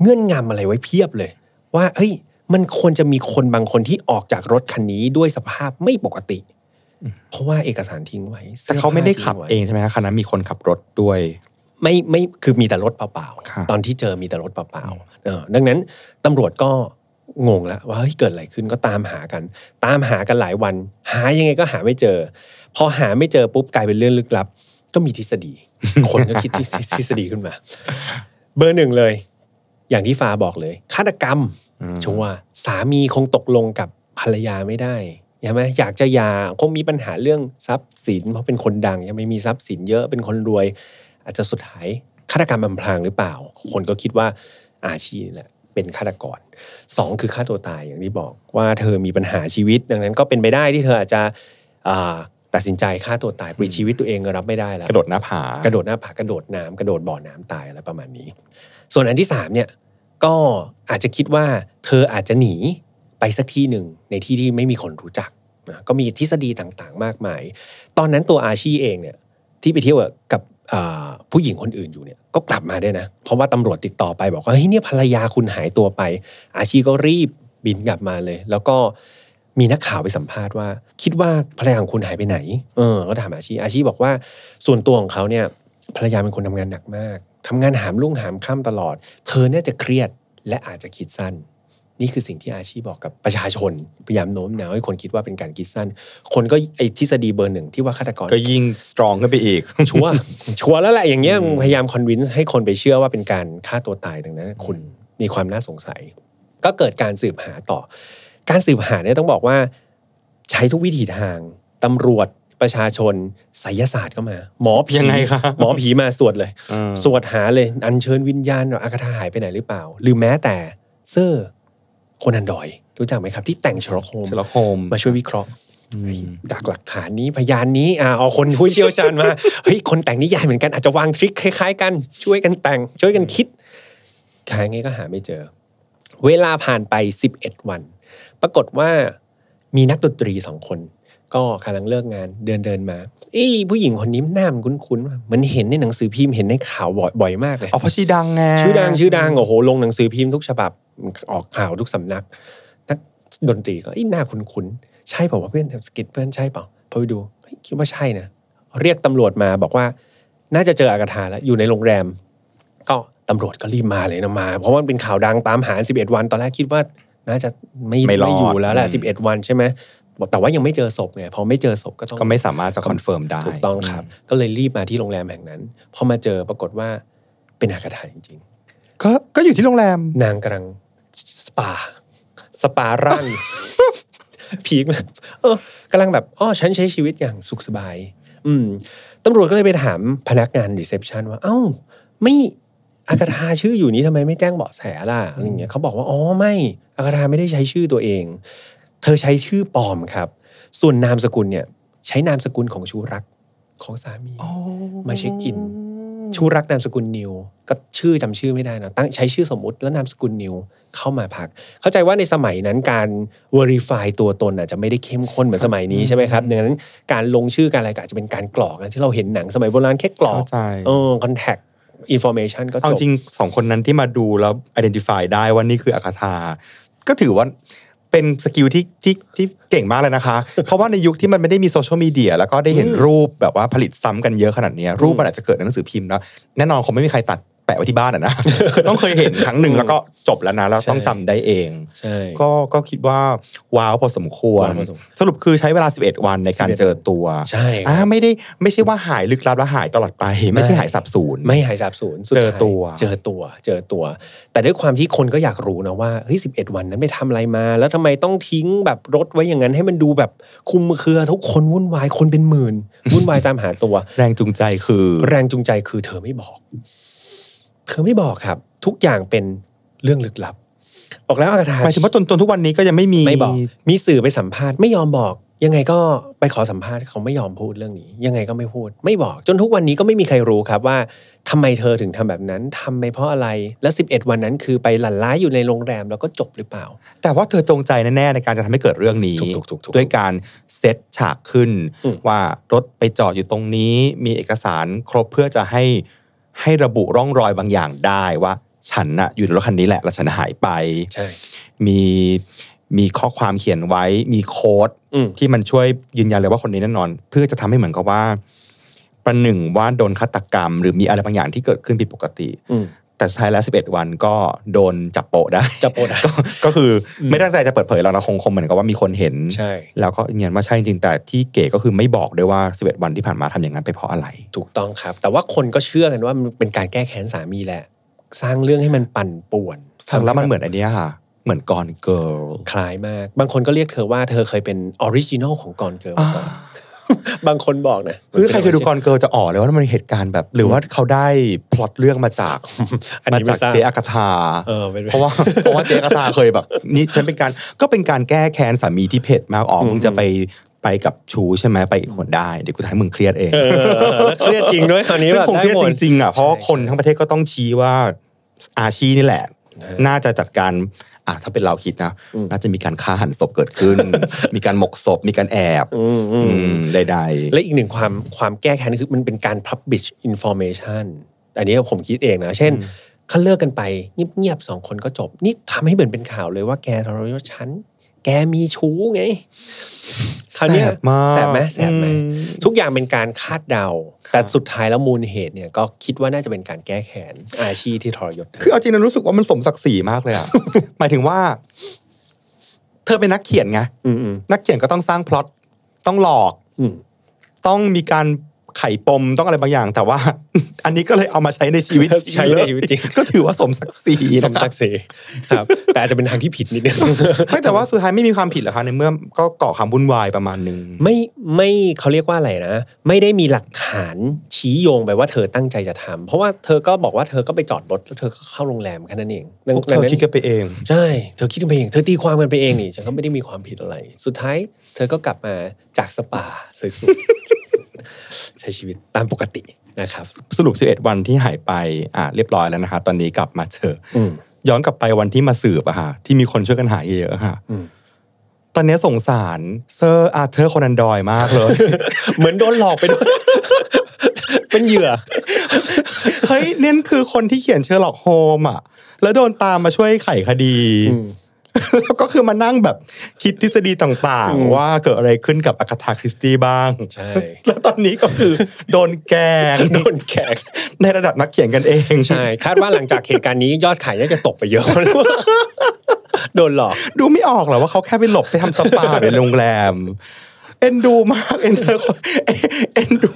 เงื่อนงำอะไรไว้เพียบเลย ว่าเฮ้ย มันควรจะมีคนบางคนที่ออกจากรถคันนี้ด้วยสภาพไม่ปกติ เพราะว่าเอกสารทิ้งไว้แต่เขาไม่ได้ขับสื้ผ้าเอทิ้งไว้ใช่ไหมครับคันนั้นมีคนขับรถด้วยไม่ไม่คือมีแต่รถเปล่าครับๆตอนที่เจอมีแต่รถเปล่าๆเออดังนั้นตำรวจก็ งงแล้วว่าเฮ้ยเกิดอะไรขึ้นก็ตามหากัน ตามหากันหลายวัน หายังไงก็หาไม่เจอ พอหาไม่เจอปุ๊บกลายเป็นเรื่องลึกลับ ก็มีทฤษฎี คนก็คิดทฤษทฤษฎีขึ้นมา เบอร์หนึ่งเลย อย่างที่ฟ้าบอกเลยฆาตกรรมอืมชัวร์สามีคงตกลงกับภรรยาไม่ได้ใช่ไหมอยากจะหย่าคงมีปัญหาเรื่องทรัพย์สินเพราะเป็นคนดังยังไม่มีทรัพย์สินเยอะเป็นคนรวย อาจจะสุดท้ายฆาตกรรมอำพรางหรือเปล่า คนก็คิดว่าอาชีพนี่แหละ เป็นฆาตกรสองคือฆ่าตัวตายอย่างที่บอกว่าเธอมีปัญหาชีวิต ดังนั้นก็เป็นไปได้ที่เธออาจจะอ่าตัดสินใจฆ่าตัวตายปลิดชีวิตตัวเองรับไม่ได้แล้วกระโดดหน้าผากระโดดหน้าผากระโดดน้ำกระโดดบ่อน้ำตายอะไรประมาณนี้ ส่วนอันที่สามเนี่ยก็อาจจะคิดว่าเธออาจจะหนีไปสักที่หนึ่งในที่ที่ไม่มีคนรู้จักนะก็มีทฤษฎีต่างๆ มากมาย ตอนนั้นตัวอาชีเองเนี่ยที่ไปเที่ยวกับอ่า ผู้หญิงคนอื่นอยู่เนี่ยก็กลับมาได้นะ เพราะว่าตำรวจติดต่อไปบอกว่าเฮ้ยเนี่ยภรรยาคุณหายตัวไป อาชีก็รีบบินกลับมาเลย แล้วก็มีนักข่าวไปสัมภาษณ์ว่า คิดว่าภรรยาของคุณหายไปไหน เออก็ถามอาชีอาชีบอกว่าส่วนตัวของเขาเนี่ยภรรยาเป็นคนทำงานหนักมากทำงานหามรุ่งหามค่ำตลอด เธอเนี่ยจะเครียดและอาจจะคิดสั้น นี่คือสิ่งที่อาชีบอกกับประชาชน พยายามโน้มน้าวให้คนคิดว่าเป็นการคิดสั้น คนก็ไอ้ทฤษฎีเบอร์หนึ่งที่ว่าฆาตกรก็ยิ่งสตรองขึ้นไปอีก ชัวร์ชัวร์แล้วแหละอย่างเงี้ยอืมมึงพยายามคอนวินส์ให้คนไปเชื่อว่าเป็นการฆ่าตัวตายดังนั้น คุณมีความน่าสงสัย ก็เกิดการสืบหาต่อ การสืบหาเนี่ยต้องบอกว่า ใช้ทุกวิถีทางตำรวจประชาชนไสยศาสตร์ก็มา หมอผียังไงครับหมอผีมาสวดเลยอืมสวดหาเลย อัญเชิญวิญญาณว่าอากาธาหายไปไหนหรือเปล่า หรือแม้แต่เซอร์ โคนันดอยล์รู้จักไหมครับ ที่แต่งเชอร์ล็อกโฮมเชอร์ล็อกโฮมมาช่วยวิเคราะห์อืมดักหลักฐานนี้พยานนี้อ่าเอาคนผู้เชี่ยวชาญมาเฮ้ยคนแต่งนิยายเหมือนกันอาจจะวาง trick คล้าย ๆ กันช่วยกันแต่ง ช่วยกันคิดหาไงก็หาไม่เจอ เวลาผ่านไป 11 วัน ปรากฏว่ามีนักดนตรีสองคน ก็กำลังเลิกงานเดินเดินๆมาเอ้ยผู้หญิงคนนี้หน้ามันคุ้นๆว่ะเหมันเห็นในหนังสือพิมพ์เห็นในข่าวบ่อยบ่อยมากเลยอ๋อเพราะชื่อดังไงชื่อดังชื่อดังโอ้โหลงหนังสือพิมพ์ทุกฉบับ ออกข่าวทุกสำนัก นักดนตรีก็อีหน้าคุ้นๆใช่เปล่าวะเพื่อนสกิดเพื่อนใช่เปล่าพอไปดูเฮ้ยคิดว่าใช่นะเรียกตำรวจมาบอกว่า น่าจะเจออากาธาแล้วอยู่ในโรงแรม ก็ตำรวจก็รีบมาเลยนะมา เพราะว่ามันเป็นข่าวดังตามหา11วัน ตอนแรกคิดว่าน่าจะไม่ไม่รอดอยู่แล้วแหละอืม11วันใช่ไหมแต่ว่ายังไม่เจอศพไงพอไม่เจอศพก็ต้องก็ไม่สามารถจะ confirm ได้ถูกต้องครับ ก็เลยรีบมาที่โรงแรมแห่งนั้นพอมาเจอปรากฏว่าเป็นอากาธาจริงก็ก็อยู่ที่โรงแรมๆนางกำลัง สปา สปาร่างpeak เลยเออกำลังแบบอ๋อฉันใช้ชีวิตอย่างสุขสบาย อืมตำรวจก็เลยไปถามพนักงาน reception ว่าเอ้า ไม่อากาธาชื่ออยู่นี้ทำไมไม่แจ้งเบาะแสล่ะอะไรอย่างเงี้ยเขาบอกว่าอ๋อไม่อากาธาไม่ได้ใช้ชื่อตัวเอง เธอใช้ชื่อปลอมครับ ส่วนนามสกุลเนี่ย ใช้นามสกุลของชู้รักของสามีมา check in ชู้รักนามสกุลนีล ก็ชื่อจำชื่อไม่ได้นะตั้งใช้ชื่อสมมุติแล้วนามสกุลนีลเข้ามาพัก เข้าใจว่าในสมัยนั้นการ verify ตัวตนอาจจะไม่ได้เข้มข้นเหมือนสมัยนี้ใช่ไหมครับดังนั้นการลงชื่อการอะไรก็อาจจะเป็นการกรอกนะที่เราเห็นหนังสมัยโบราณแค่กรอกเข้าใจเออ contact information ก็จเอาบจริงสองคนนั้นที่มาดูแล้ว identify ได้ว่านี่คืออาคาธาก็ถือว่า เป็นสกิลที่ที่ที่เก่งมากเลยนะคะ เพราะว่าในยุคที่มันไม่ได้มีโซเชียลมีเดียแล้วก็ได้เห็นอืมรูปแบบว่าผลิตซ้ำกันเยอะขนาดเนี้ยรูปมันอาจจะเกิดในหนังสือพิมพ์แล้วแน่นอนคงไม่มีใครตัด แปะไว้ที่บ้านอะนะคือต้องเคยเห็นครั้งหนึ่งแล้วก็จบแล้วนะแล้วต้องจำได้เองใช่ก็ก็คิดว่าว้าวพอสมควรว้าวพอสมควร สรุปคือใช้เวลา 11 วันในการ11เจอตัวใช่ครับอ่าไม่ได้ไม่ใช่ว่าหายลึกลับแล้วหายตลอดไป ไม่ใช่หายสับสูญไม่หายสาบสูญสุดเจอท้ายตัว เจอตัว เจอตัว แต่ด้วยความที่คนก็อยากรู้นะว่าเฮ้ยสิวันนั้นไปทำอะไรมา แล้วทำไมต้องทิ้งแบบรถไว้อย่างนั้นให้มันดูแบบคุมเครือทุกคนวุ่นวายคนเป็นหมื่นวุ่นวายตามหาตัว แรงจูงใจคือ แรงจูงใจคือเธอไม่บอก เธอไม่บอกครับ ทุกอย่างเป็นเรื่องลึกลับ บอกแล้วอากาธาหมายถึงว่าจนจนทุกวันนี้ก็ยังไม่มีไม่บอก มีสื่อไปสัมภาษณ์ไม่ยอมบอก ยังไงก็ไปขอสัมภาษณ์เขาไม่ยอมพูดเรื่องนี้ ยังไงก็ไม่พูด ไม่บอก จนทุกวันนี้ก็ไม่มีใครรู้ครับว่าทำไมเธอถึงทำแบบนั้นทำไปเพราะอะไร แล้ว 11 วันนั้นคือไปหลั่นล้าอยู่ในโรงแรมแล้วก็จบหรือเปล่า แต่ว่าเธอจงใจแน่ๆในการจะทำให้เกิดเรื่องนี้ถูกๆถูกๆด้วยการเซตฉากขึ้นอืมว่ารถไปจอดอยู่ตรงนี้ มีเอกสารครบเพื่อจะให้ ให้ระบุร่องรอยบางอย่างได้ว่า ฉันน่ะอยู่ในรถคันนี้แหละแล้วฉันหายไปใช่มีมีข้อความเขียนไว้มีโค้ดอืมที่มันช่วยยืนยันเลยว่าคนนี้แน่นอน เพื่อจะทำให้เหมือนกับว่าประหนึ่งว่าโดนฆาตกรรม หรือมีอะไรบางอย่างที่เกิดขึ้นผิดปกติอืม แต่สุดท้ายแล้ว 11 วันก็โดนจับโปะได้จับโปะได้ก็ก็คืออมไม่ตั้งใจจะเปิดเผยแล้วนะคงคงเหมือนกับว่ามีคนเห็นใช่แล้วก็ยืนยันว่าใช่จริงแต่ที่เก๋ก็คือไม่บอกด้วยว่า 11 วันที่ผ่านมาทำอย่างนั้นไปเพราะอะไร ถูกต้องครับ แต่ว่าคนก็เชื่อกันว่ามันเป็นการแก้แค้นสามีแหละ สร้างเรื่องให้มันปั่นป่วนฟังแล้วมันเหมือนอันเนี้ยค่ะ เหมือน Gone Girl คล้ายมาก บางคนก็เรียกเธอว่าเธอเคยเป็น original ของ Gone Girl มาก่อน บางคนบอกนะคือใครเคยดู Gone Girl จะอ๋อเลยว่ามันมีเหตุการณ์แบบ หรือว่าเขาได้พล็อตเรื่องมาจากอันมานี้จาไม่กทราบเจอากาธาเออเป็นเพราะว่าเพราะว่าเจ๊กาตาเคยแบบ นี่ฉันเป็นการก็เป็นการแก้แค้นสามีที่เผ็ดมากอ๋ออืมมึงจะไปไปกับชูใช่ไหมไปอีกคนได้เดี๋ยวกูทำให้มึงเครียดเองเออแล้วเครียดจริงด้วยคราวนี้ซึ่งแบบคงเครียดได้หมจริงๆอะเพราะว่าใช่คนทั้งประเทศก็ต้องชี้ว่าอาชีนี่แหละใช่น่าจะจัดการ อะถ้าเป็นเราคิดนะอืมน่าจะมีการฆ่าหันศพเกิดขึ้น มีการหมกศพ มีการแอบอืมอืมอืมใดและอีกหนึ่งความความแก้แค้นคือมันเป็นการ publish information อันนี้ผมคิดเองนะ เช่นเขาเลิกกันไปเงียบๆสองคนก็จบ นี่ทำให้เหมือนเป็นข่าวเลยว่าแกทรยศฉัน แกมีชู้ไงๆคราวเนี้ยแสบมากแสบไหมแสบไหมอืทุกอย่างเป็นการคาดเดา แต่สุดท้ายแล้วมูลเหตุเนี่ยก็คิดว่าน่าจะเป็นการแก้แค้นอาชีพที่ทรยศเธคืออเอาจริงนะรู้สึกว่ามันสมศักดิ์ศรีมากเลยอะหมายถึงว่า เธอเป็นนักเขียนไงอืมอืมนักเขียนก็ต้องสร้างพล็อตต้องหลอกอืมต้องมีการ ไขปมต้องอะไรบางอย่าง แต่ว่า อันนี้ก็เลยเอามาใช้ในชีวิตจริงใช้ในชีวิตจริงก็ถือว่าสมศักดิ์ศรีสนะมครัศับกดิ์ศรีครับ แต่อาจจะเป็นทางที่ผิดนิดนึงไม่แต่ว่าสุดท้ายไม่มีความผิดหรอกคะในเมื่อก็ก่อความวุ่นวายประมาณหนึงไม่ไม่เขาเรียกว่าอะไรนะ ไม่ได้มีหลักฐานชี้โยงไปว่าเธอตั้งใจจะทำเพราะว่าเธอก็บอกว่าเธอก็ไปจอดรถแล้วเธอก็เข้าโรงแรมแค่นั้นเองดังพวกเธดังอนั้นคิดกันไปเอง ใช่ เธอคิดกันไปเอง เธอตีความกันไปเองนี่ฉันก็ไม่ได้มีความผิดอะไร สุดท้ายเธอก็กลับมาจากสปาสวยๆใช้ชีวิตตามปกตินะครับ สรุป 11 วันที่หายไปอะเรียบร้อยแล้วนะคะตอนนี้กลับมาเจออืมย้อนกลับไปวันที่มาสืบอะค่ะที่มีคนช่วยกันหาเยอะๆค่ะอืมตอนนี้สงสารเซอร์อาร์เธอร์โคนันดอยมากเลย เหมือนโดนหลอกไปด้วยเป็นเหยื่อเฮ้ยเนี่ยคือคนที่เขียนเชอร์ล็อกโฮมอะ แล้วโดนตามมาช่วยไขคดีอืม แล้วก็คือมานั่งแบบคิดทฤษฎีต่างอืมๆว่าเกิดอะไรขึ้นกับอากาธาคริสตี้บ้าง ใช่ แล้วตอนนี้ก็คือโดนแกล้งโดนแกงในระดับนักเขียนกันเองใช่ คาดว่าหลังจากเหตุการณ์นี้ยอดขายน่าจะตกไปเยอะโดนหลอก ดูไม่ออกเหรอว่าเขาแค่ไปหลบไปทำสปาในโรงแรมเอ็นดูมากเอ็นเธอคนเอ็นดู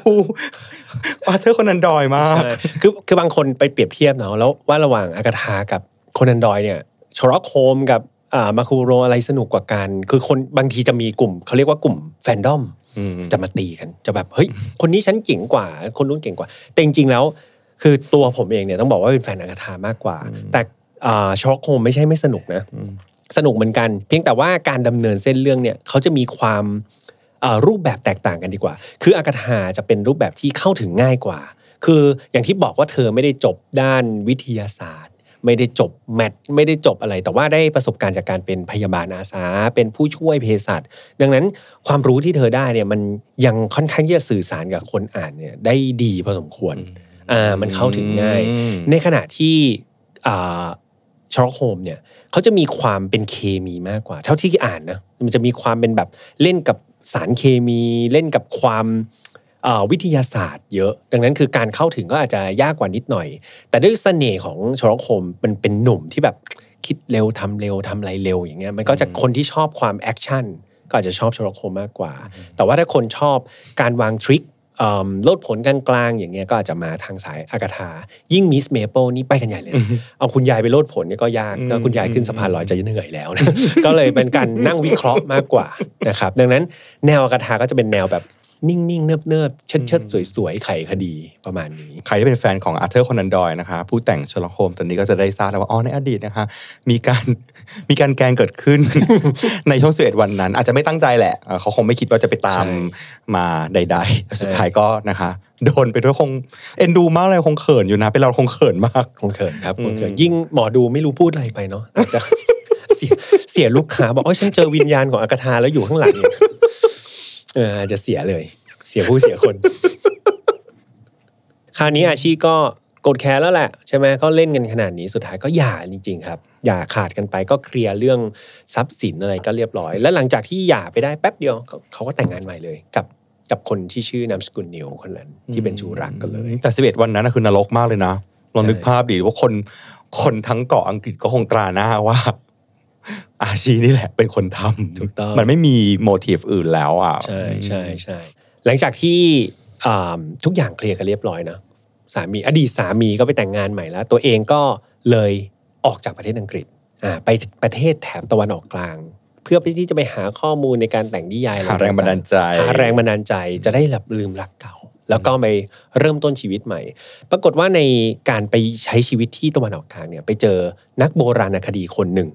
อาร์เธอร์โคนันดอยมากใช่คือคือบางคนไปเปรียบเทียบเนาะแล้วว่าระหว่างอากาธากับโคนันดอยเนี่ยเชอร์ล็อกโฮมกับอ่า แอร์กูลปัวโรต์อะไรสนุกกว่ากัน คือคนบางทีจะมีกลุ่มเขาเรียกว่ากลุ่มแฟนดอมอืมจะมาตีกัน จะแบบเฮ้ยคนนี้ฉันเจ๋งกว่า คนนู้นเก่งกว่า แต่จริงๆแล้ว คือตัวผมเองเนี่ยต้องบอกว่าเป็นแฟนอากาธามากกว่า แต่อ่าเชอร์ล็อกโฮมไม่ใช่ไม่สนุกนะ สนุกเหมือนกัน เพียงแต่ว่าการดำเนินเส้นเรื่องเนี่ยเขาจะมีความเอ่อรูปแบบแตกต่างกันดีกว่า คืออากาธาจะเป็นรูปแบบที่เข้าถึงง่ายกว่า คืออย่างที่บอกว่าเธอไม่ได้จบด้านวิทยาศาสตร์ ไม่ได้จบ math ไม่ได้จบอะไร แต่ว่าได้ประสบการณ์จากการเป็นพยาบาลอาสา เป็นผู้ช่วยเภสัชดังนั้นความรู้ที่เธอได้เนี่ยมันยังค่อนข้างที่จะสื่อสารกับคนอ่านเนี่ยได้ดีพอสมควรอ่ามันเข้าถึงง่ายอืมในขณะที่อ่าเชอร์ล็อกโฮมเนี่ยเขาจะมีความเป็นเคมีมากกว่า เท่าที่อ่านนะมันจะมีความเป็นแบบเล่นกับสารเคมีเล่นกับความเอ่อ วิทยาศาสตร์เยอะ ดังนั้นคือการเข้าถึงก็อาจจะยากกว่านิดหน่อย แต่ด้วยเสน่ห์ของเชอร์ล็อกโฮมมันเป็นหนุ่มที่แบบคิดเร็วทำเร็วทำอะไรเร็วอย่างเงี้ยมันก็จะคนที่ชอบความ action ก็อาจจะชอบเชอร์ล็อกโฮมมากกว่า แต่ว่าถ้าคนชอบการวาง trick เอิ่มโลดโผนกลางๆอย่างเงี้ยก็อาจจะมาทางสายอากาธายิ่งมิสมาร์เปิลนี่ไปกันใหญ่เลย เอาคุณยายไปโลดโผนเนี่ยก็ยากแล้วคุณยายขึ้นสะพานลอยจะเหนื่อยแล้วนะก็เลยเป็นการนั่งวิเคราะห์มากกว่านะครับดังนั้นแนวอากาธาก็จะเป็นแนวแบบ นิ่งๆ เนิบๆ เชิดๆ สวยๆ ไขคดีประมาณนี้ ใครที่เป็นแฟนของอาร์เธอร์คอนันดอยนะคะ ผู้แต่งเชอร์ล็อกโฮมส์ตอนนี้ก็จะได้ทราบแล้วว่า อ๋อ ในอดีตนะคะ มีการมีการแกล้งเกิดขึ้น ในช่วงสิบเอ็ดวันนั้น อาจจะไม่ตั้งใจแหละเอ่อเขาคงไม่คิดว่าจะไปตามใช่มาใดๆแต่สุดท้ายก็นะคะ โดนไปด้วยคงเอ็นดูมากเลยคงเขินอยู่นะ เป็นเราคงเขินมากคงเขินครับคงเขินอืมยิ่งหมอดูไม่รู้พูดอะไรไปเนาะอาจจะเสียเสียลูกค้าบอกโอ้ยฉันเจอวิญญาณของอากาธาแล้วอยู่ข้างหลังเนี่ย เอออาจจะเสียเลย เสียผู้เสียคน คราวนี้อาชีก็กดแคร์แล้วแหละใช่ไหมก็เล่นกันขนาดนี้สุดท้ายก็หย่าจริง ๆ ครับหย่าขาดกันไปก็เคลียร์เรื่องทรัพย์สินอะไรก็เรียบร้อย แล้วหลังจากที่หย่าไปได้แป๊บเดียวเขาเขาก็แต่งงานใหม่เลยกับกับคนที่ชื่อนามสกุลนิวคนนั้นที่เป็นชูรักกันเลย แต่สิบเอ็ดวันนั้นนะคือนรกมากเลยนะลองนึกใช่ภาพดิว่าคนคนทั้งเกาะอังกฤษก็คงตราหน้าว่า อาชีนี่แหละเป็นคนทำถูกต้องมันไม่มีโมทีฟอื่นแล้วอะใช่ใช่ใช่หลังจากที่อ่าทุกอย่างเคลียร์กันเรียบร้อยนะสามีอดีตสามีก็ไปแต่งงานใหม่แล้ว ตัวเองก็เลยออกจากประเทศอังกฤษอ่าไปประเทศแถบตะวันออกกลาง เพื่อที่จะไปหาข้อมูลในการแต่งนิยายอะไหาแรงบันดาลใจหาแรงบันดาลใจจะได้หลับลืมรักเก่า แล้วก็ไปเริ่มต้นชีวิตใหม่ ปรากฏว่าในการไปใช้ชีวิตที่ตะวันออกกลางเนี่ยไปเจอนักโบราณคดีคนหนึ่ง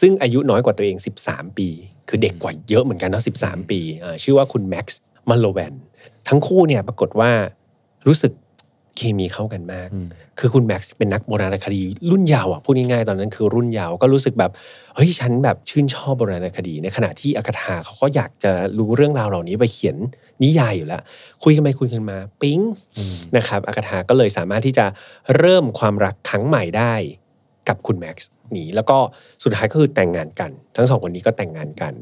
ซึ่งอายุน้อยกว่าตัวเอง 13 ปี คือเด็กกว่าเยอะเหมือนกันเนาะ13 ปีอ่าชื่อว่าคุณแม็กซ์มาโลแวนทั้งคู่เนี่ยปรากฏว่ารู้สึกเคมีเข้ากันมากอืมคือคุณแม็กซ์เป็นนักโบราณคดี รุ่นยาวอะพูดง่ายๆตอนนั้นคือรุ่นยาวก็รู้สึกแบบเฮ้ยฉันแบบชื่นชอบโบราณคดี ในขณะที่อากาธาเขาก็อยากจะรู้เรื่องราวเหล่านี้ไปเขียนนิยายอยู่แล้ว คุยกันไปคุยกันมาปิ๊งนะครับอากาธาก็เลยสามารถที่จะเริ่มความรักครั้งใหม่ได้ กับคุณแม็กซ์นี่แล้วก็สุดท้ายก็คือแต่งงานกัน ทั้งสองคนนี้ก็แต่งงานกัน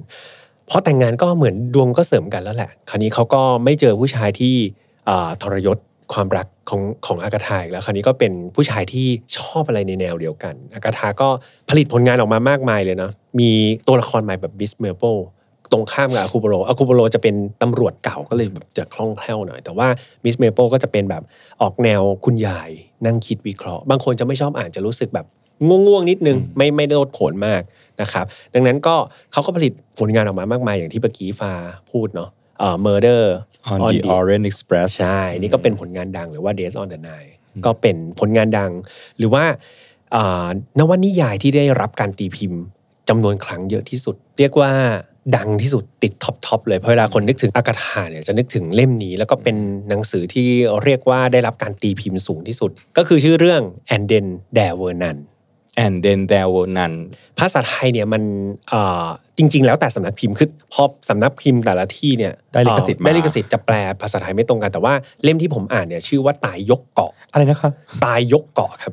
เพอแต่งงานก็เหมือนดวงก็เสริมกันแล้วแหละ คราวนี้เขาก็ไม่เจอผู้ชายที่ทรยศความรักของของอากาธาอีกแล้วคราวนี้ก็เป็นผู้ชายที่ชอบอะไรในแนวเดียวกันอากาธาก็ผลิตผลงานออกมามากมายเลยเนาะมีตัวละครใหม่แบบมิสมาร์เปิลตรงข้ามกับแอร์กูลปัวโรต์แอร์กูลปัวโรต์จะเป็นตำรวจเก่าก็เลยแบบจะคล่องแคล่วหน่อย แต่ว่ามิสมาร์เปิลก็จะเป็นแบบออกแนวคุณยายนั่งคิดวิเคราะห์ บางคนจะไม่ชอบอ่านจะรู้สึกแบบ ง่วงๆนิดนึงไม่ไม่ได้โลดโผนมากนะครับดังนั้นก็เขาก็ผลิตผลงานออกมามากมายอย่างที่เมื่อกี้ฟ้าพูดเนาะเอ่อ murder on on the the Orient Express ใช่ นี่ก็เป็นผลงานดังหรือว่า Days on the Nile ก็เป็นผลงานดัง หรือว่าอ่านวนิยายที่ได้รับการตีพิมพ์จำนวนครั้งเยอะที่สุด เรียกว่าดังที่สุดติดท็อปทอปเลยเพราะเวลาคนนึกถึงอากาธาเนี่ยจะนึกถึงเล่มนี้ แล้วก็เป็นหนังสือที่เรียกว่าได้รับการตีพิมพ์สูงที่สุด ก็คือชื่อเรื่อง And then there were none and then there were none ภาษาไทยเนี่ยมันเอ่อจริง ๆ แล้วแต่สำนักพิมพ์คือพอสำนักพิมพ์แต่ละที่เนี่ยได้ลิขสิทธิ์เอ่อได้มาลิขสิทธิ์จะแปลภาษาไทยไม่ตรงกันแต่ว่าเล่มที่ผมอ่านเนี่ยชื่อว่าตายยกเกาะอะไรนะคะตายยกเกาะครับ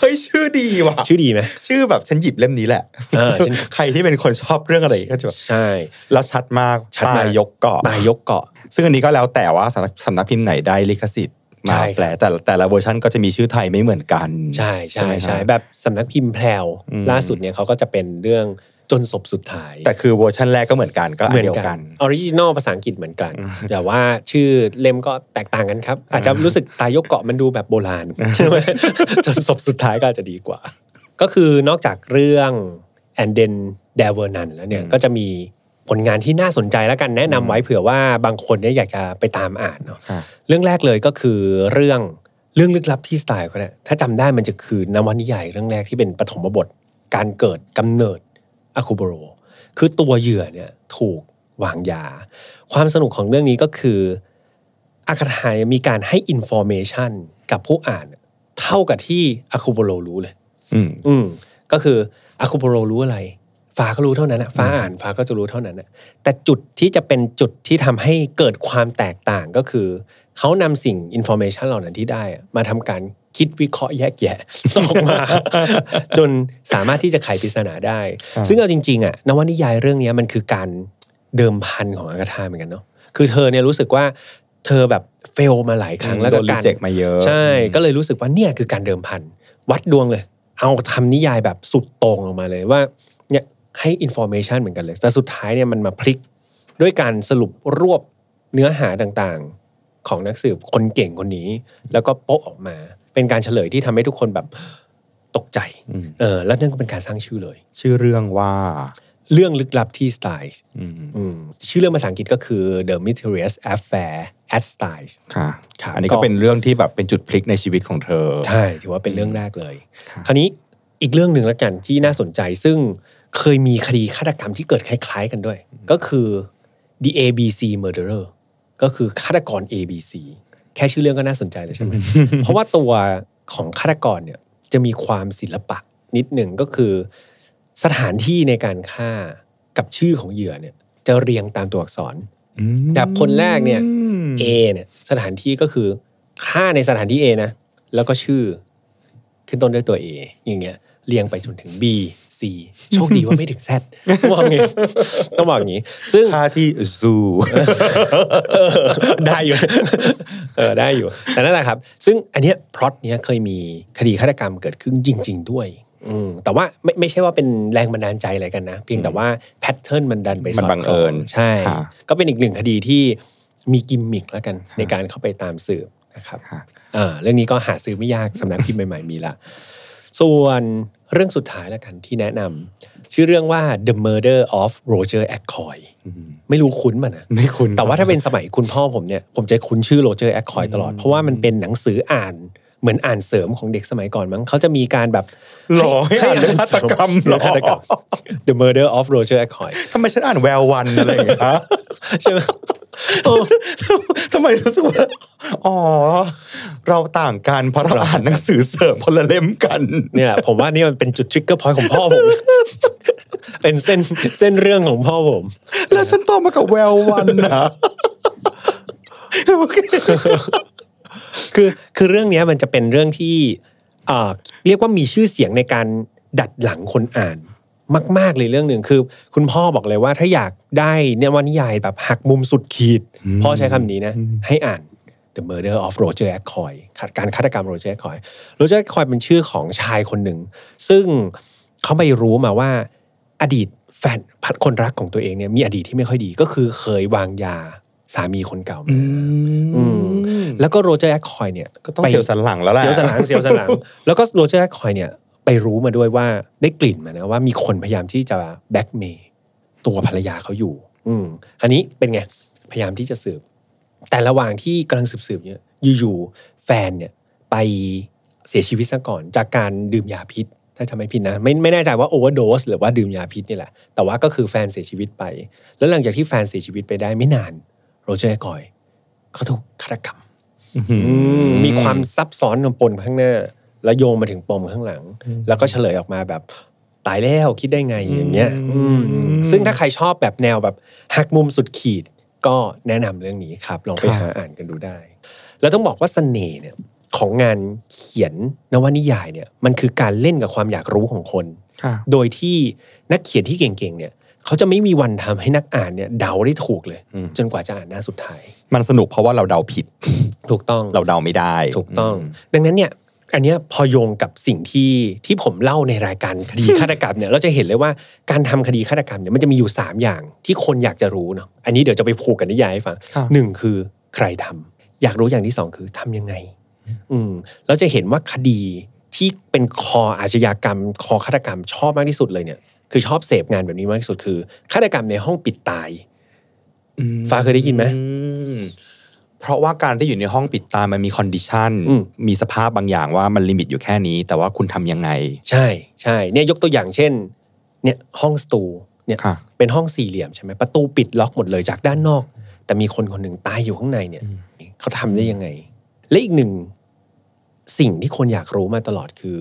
เฮ้ยชื่อดีว่ะชื่อดีไหมชื่อแบบฉันหยิบเล่มนี้แหละเออฉันใครที่เป็นคนชอบเรื่องอะไรก็จะแบบใช่แล้วชัดมากชัดมากตายยกเกาะตายยกเกาะ ซึ่งอันนี้ก็แล้วแต่ว่าสำนักสำนักพิมพ์ไหนได้ลิขสิทธิ์ มาใช่ครับแปลแต่แต่ละเวอร์ชันก็จะมีชื่อไทยไม่เหมือนกัน ใช่ใช่ไหมใช่ครับแบบสำนักพิมพ์แพรวอืมล่าสุดเนี่ยเขาก็จะเป็นเรื่องจนศพสุดท้าย แต่คือเวอร์ชันแรกก็เหมือนกันก็อันเดียวกัน original ภาษาอังกฤษเหมือนกัน แต่ว่าชื่อเล่มก็แตกต่างกันครับ อาจจะรู้สึกตายยกเกาะมันดูแบบโบราณใช่ไหมจนศพสุดท้ายก็อาจจะดีกว่า ก็คือนอกจากเรื่อง and then there were none แล้วเนี่ยอืมก็จะมี ผลงานที่น่าสนใจแล้วกันแนะนำไว้เผื่อว่าบางคนเนี่ยอยากจะไปตามอ่านเนาะอะเรื่องแรกเลยก็คือเรื่องเรื่องลึกลับที่สไตล์เขาเนี่ยถ้าจำได้มันจะคือนวนิยายเรื่องแรกที่เป็นปฐมบท การเกิดกำเนิดแอร์กูลปัวโรต์ คือตัวเหยื่อเนี่ยถูกวางยา ความสนุกของเรื่องนี้ก็คืออากาธาเนี่ยมีการให้ information กับผู้อ่าน เท่ากับที่แอร์กูลปัวโรต์รู้เลย อืมอืมก็คือแอร์กูลปัวโรต์รู้อะไร ฟ้าก็รู้เท่านั้นอะฟ้าอ่านฟ้าก็จะรู้เท่านั้นอะแต่จุดที่จะเป็นจุดที่ทำให้เกิดความแตกต่างก็คือ เขานำสิ่ง information เหล่านั้นที่ได้อะมาทำการคิดวิเคราะห์แยกแยะออกมา จนสามารถที่จะไขปริศนาได้ครับซึ่งเอาจริงๆอะนวนิยายเรื่องนี้มันคือการเดิมพันของอากาธาเหมือนกันเนาะคือเธอเนี่ยรู้สึกว่าเธอแบบ fail มาหลายครั้งแล้วโดก็นรีการเจ็คมาเยอะใช่ ก็เลยรู้สึกว่าเนี่ยคือการเดิมพันวัดดวงเลย เอาทำนิยายแบบสุดโต่งออกมาเลยว่าเนี่ย ให้ information เหมือนกันเลย แต่สุดท้ายเนี่ยมันมาพลิกด้วยการสรุปรวบเนื้อหาต่างๆ ของนักสืบคนเก่งคนนี้ แล้วก็โป๊ะออกมา เป็นการเฉลยที่ทำให้ทุกคนแบบตกใจอืมเออแล้วนั่นก็เป็นการสร้างชื่อเลย ชื่อเรื่องว่าเรื่องลึกลับที่ Styles อืมอืมชื่อเรื่องภาษาอังกฤษก็คือ The Mysterious Affair at Styles ค่ะครับอันนี้ก็เป็นเรื่องที่แบบเป็นจุดพลิกในชีวิตของเธอ ใช่ ถือว่าเป็นเรื่องแรกเลย ครับคราวนี้อีกเรื่องหนึ่งแล้วกันที่น่าสนใจซึ่ง เคยมีคดีฆาตกรรมที่เกิดคล้าย ๆ กันด้วย ก็คือ the ABC murderer ก็คือฆาตกร ABC แค่ชื่อเรื่องก็น่าสนใจเลยใช่ไหมเพราะว่าตัวของฆาตกรเนี่ยจะมีความศิลปะนิดหนึ่งก็คือ สถานที่ในการฆ่ากับชื่อของเหยื่อเนี่ย จะเรียงตามตัวอักษรอืมแบบคนแรกเนี่ย A เนี่ยสถานที่ก็คือค่าในสถานที่ A นะแล้วก็ชื่อ ขึ้นต้นด้วยตัว A อย่างเงี้ยเรียงไปจนถึง B C โชคดีว่าไม่ถึง Z ต้องบอกอย่างงี้ต้องบอกอย่างงี้ ซึ่งค่าที่ซูเออได้อยู่เออได้อยู่ แต่นั่นแหละครับ ซึ่งอันเนี้ยพล็อตเนี้ยเคยมีคดีฆาตกรรมเกิดขึ้นจริง ๆ ด้วยอืมแต่ว่าไม่ไม่ใช่ว่าเป็นแรงบันดาลใจอะไรกันนะ เพียงแต่ว่าpattern มันดันไปมันสอดคล้องบังเอิญใช่ค่ะก็เป็นอีกหนึ่งคดีที่มีกิมมิคแล้วกัน ในการเข้าไปตามสืบนะครับค่ะอ่าเรื่องนี้ก็หาซื้อไม่ยากสำนักพิมพ์ใหม่ ๆ มีละ ส่วน เรื่องสุดท้ายแล้วกันที่แนะนำชื่อเรื่องว่า The Murder of Roger Ackroyd ไม่รู้คุ้นมันนะไม่คุ้นแต่ว่าถ้าเป็นสมัยคุณพ่อผมเนี่ยผมจะคุ้นชื่อโรเจอร์แอคคอยตลอด เพราะว่ามันเป็นหนังสืออ่านเหมือนอ่านเสริมของเด็กสมัยก่อนมั้งเขาจะมีการแบบหรอให้อ่านเรื่องฆาตกรรมเหรเรื่อองฆาตกรรม The Murder of Roger Ackroyd ทำไมฉันอ่านแวววันอะไรอย่างเงี้ยใช่ไหม ทำไมรู้สึกว่าอ๋อ เราต่างกันเพราะเราอ่านหนังสือเสริมคนละเล่มกัน เนี่ยแหละผมว่านี่มันเป็นจุดทริกเกอร์พอยต์ของพ่อผม เป็นเส้นเส้นเรื่องของพ่อผม แล้วฉันโตมากับแวววันนะโอเคคือคือเรื่องเนี้ยมันจะเป็นเรื่องที่อ่าเรียกว่ามีชื่อเสียงในการดัดหลังคนอ่าน มาก ๆ เลยเรื่องหนึ่งคือ คุณพ่อบอกเลยว่าถ้าอยากได้เนี่ยว่านิยายแบบหักมุมสุดขีด พ่อใช้คำนี้นะ ให้อ่าน The Murder of Roger Ackroyd การฆาตกรรม Roger Ackroyd Roger Ackroyd เป็นชื่อของชายคนหนึ่ง ซึ่งเขาไปรู้มาว่าอดีตแฟนคนรักของตัวเองเนี่ยมีอดีตที่ไม่ค่อยดีก็คือเคยวางยาสามีคนเก่ามาอืมแล้วก็โรเจอร์แอคคอยเนี่ยก็ต้องเสียวสันหลังแล้วแหละเสียวสันหลังเสียวสันหลัง แล้วก็โรเจอร์แอคคอยเนี่ยไป รู้มาด้วยว่าได้กลิ่นมานะว่ามีคนพยายามที่จะแบ็กเมย์ตัวภรรยาเขาอยู่ อืมอันนี้เป็นไง พยายามที่จะสืบ แต่ระหว่างที่กำลังสืบๆเนี่ยอยู่ๆแฟนเนี่ยไปเสียชีวิตซะก่อนจากการดื่มยาพิษ ถ้าจำไม่ผิดนะ ไม่ไม่แน่ใจว่า overdose หรือว่าดื่มยาพิษนี่แหละ แต่ว่าก็คือแฟนเสียชีวิตไป แล้วหลังจากที่แฟนเสียชีวิตไปได้ไม่นานโรเจอร์แอคคอยเขาถูกฆาตกรรมมีความซับซ้อนปนข้างหน้า แล้วโยงมาถึงปมข้างหลัง แล้วก็เฉลยออกมาแบบตายแล้วคิดได้ไงอย่างเงี้ยอืมอืมซึ่งถ้าใครชอบแบบแนวแบบหักมุมสุดขีดก็แนะนำเรื่องนี้ครับ ลองไปครับหาอ่านกันดูได้ แล้วต้องบอกว่าเสน่ห์เนี่ยของงานเขียนนวนิยายเนี่ยมันคือการเล่นกับความอยากรู้ของคนค่ะโดยที่นักเขียนที่เก่งๆเนี่ยเขาจะไม่มีวันทำให้นักอ่านเนี่ยเดาได้ถูกเลยอืมจนกว่าจะอ่านหน้าสุดท้าย มันสนุกเพราะว่าเราเดาผิด ถูกต้องเราเดาไม่ได้ ถูกต้อง ดังนั้นเนี่ย อันเนี้ยพอโยงกับสิ่งที่ที่ผมเล่าในรายการคดีฆาตกรรมเนี่ยเราจะเห็นเลยว่าการทำคดีฆาตกรรมเนี่ยมันจะมีอยู่ 3 อย่างที่คนอยากจะรู้เนาะอันนี้เดี๋ยวจะไปผูกกันนิยายให้ฟังค่ะหนึ่งคือใครทำอยากรู้อย่างที่สองคือทำยังไง อืมเราจะเห็นว่าคดีที่เป็นคออาชญากรรม คอฆาตกรรมชอบมากที่สุดเลยเนี่ย คือชอบเสพงานแบบนี้มากที่สุดคือฆาตกรรมในห้องปิดตายอืมฟ้าเคยได้ยินไหมอืม เพราะว่าการที่อยู่ในห้องปิดตายมันมี condition อืมมีสภาพบางอย่างว่ามัน limit อยู่แค่นี้ แต่ว่าคุณทำยังไง ใช่ใช่เนี่ยยกตัวอย่างเช่น เนี่ยห้องสตูเนี่ยค่ะเป็นห้องสี่เหลี่ยมใช่ไหมประตูปิดล็อกหมดเลยจากด้านนอก แต่มีคนคนหนึ่งตายอยู่ข้างในเนี่ยเขาทำได้ยังไง และอีกหนึ่งสิ่งที่คนอยากรู้มาตลอดคือ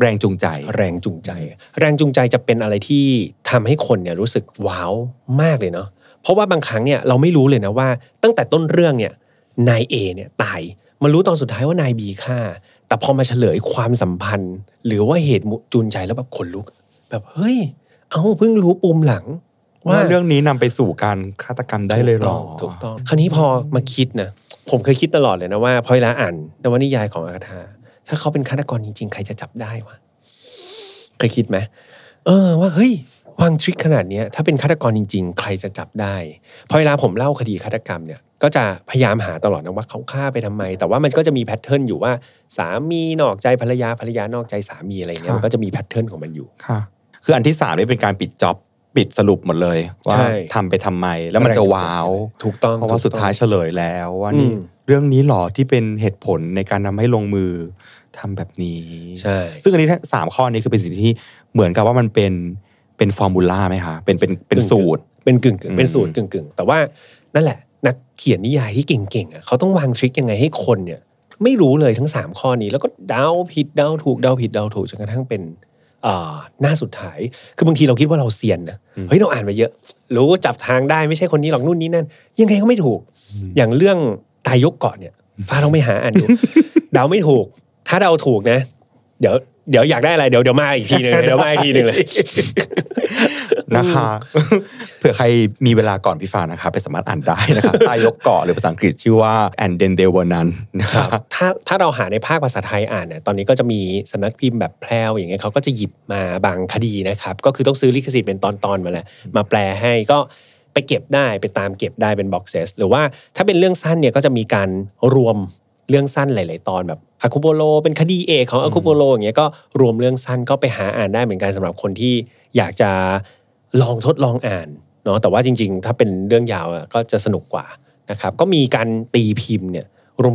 แรงจูงใจ แรงจูงใจ แรงจูงใจจะเป็นอะไรที่ทำให้คนเนี่ยรู้สึกว้าวมากเลยเนาะเพราะว่าบางครั้งเนี่ยเราไม่รู้เลยนะว่า ตั้งแต่ต้นเรื่องเนี่ย นายเอเนี่ยตายมารู้ตอนสุดท้ายว่านายบีฆ่า แต่พอมาเฉลยความสัมพันธ์ หรือว่าเหตุจูนใจแล้วแบบขนลุก แบบเฮ้ย เอาเพิ่งรู้ปูมหลัง ว่าว่าเรื่องนี้นำไปสู่การฆาตกรรมได้เลยเหรอถูกต้อง คราวนี้พอมาคิดนะผมเคยคิดตลอดเลยนะว่าพอเวลาอ่านนวนิยายของอากาธาถ้าเขาเป็นฆาตกรจริงๆ ใครจะจับได้วะเคยคิดไหมเออว่าเฮ้ยวาง trick ขนาดเนี้ยถ้าเป็นฆาตกรจริง ๆ ใครจะจับได้ พอเวลาผมเล่าคดีฆาตกรรมเนี่ย ก็จะพยายามหาตลอดนะว่าเขาฆ่าไปทำไม แต่ว่ามันก็จะมี pattern อยู่ว่าสามีนอกใจภรรยาภรรยานอกใจสามีอะไรเงี้ยค่ะมันก็จะมี pattern ของมันอยู่ค่ะคืออันที่สามนี่เป็นการปิดจ็อบปิดสรุปหมดเลยว่าใช่ทำไปทำไม แล้วมันจะว้าวถูกต้องเพราะว่าถูกต้องสุดท้ายเฉลยแล้วว่านี่อืมเรื่องนี้หรอที่เป็นเหตุผลในการทำให้ลงมือทำแบบนี้ใช่ซึ่งอันนี้ทั้งสามข้อนี้คือเป็นสิ่งที่เหมือนกับว่ามันเป็นเป็นฟอร์มูลาไหมคะเป็นเป็นเป็นสูตร เป็นกึ่งกึ่งอืมเป็นสูตรกึ่งกึ่งแต่ว่านั่นแหละนัก เขียนนิยายที่เก่งๆอะเขาต้องวางทริคยังไงให้คนเนี่ย ไม่รู้เลยทั้งสามข้อนี้ แล้วก็เดาผิดเดาถูกเดาผิดเดาถูกจนกระทั่งเป็นอ่าหน้าสุดท้าย คือบางทีเราคิดว่าเราเซียนนะเฮ้ยเราอ่านมาเยอะ รู้จับทางได้ไม่ใช่คนนี้หรอกนู่นนี่นั่น ยังไงก็ไม่ถูก อย่างเรื่องตายยกเกาะเนี่ยฟ้าต้องไปหาอ่านดูเดาไม่ถูก ถ้าเดาถูกนะ เดี๋ยวเดี๋ยวอยากได้อะไรเดี๋ยวเดี๋ยวมาอีกทีหนึ่งเดี๋ยวมาอีกทีหนึ่งเลย นะคะ เผื่อใครมีเวลาก่อนพี่ฟ้านะคะ ไปสามารถอ่านได้นะคะใต้ยกเกาะหรือภาษาอังกฤษชื่อว่า and then they were none นะครัคะบถ้าถ้าเราหาในภาคภาษาไทยอ่านเนี่ยตอนนี้ก็จะมีสำนักพิมพ์แบบแพรวอย่างเงี้ยเขาก็จะหยิบมาบางคดีนะครับ ก็คือต้องซื้อลิขสิทธิ์เป็นตอนๆมาแหละมาแปลให้ก็ไปเก็บได้ไปตามเก็บได้เป็นบ็อกเซสหรือว่าถ้าเป็นเรื่องสั้นเนี่ยก็จะมีการรวมเรื่องสั้นหลาย ๆ ตอนแบบอาคูโปโลเป็นคดีเอกของอาคูโปโลอย่างเงี้ยก็รวมเรื่องสั้นก็ไปหาอ่านได้เหมือนกันสำหรับคนที่อยากจะ ลองทดลองอ่านเนาะแต่ว่าจริง ๆ ถ้าเป็นเรื่องยาวก็จะสนุกกว่านะครับก็มีการตีพิมพ์เนี่ย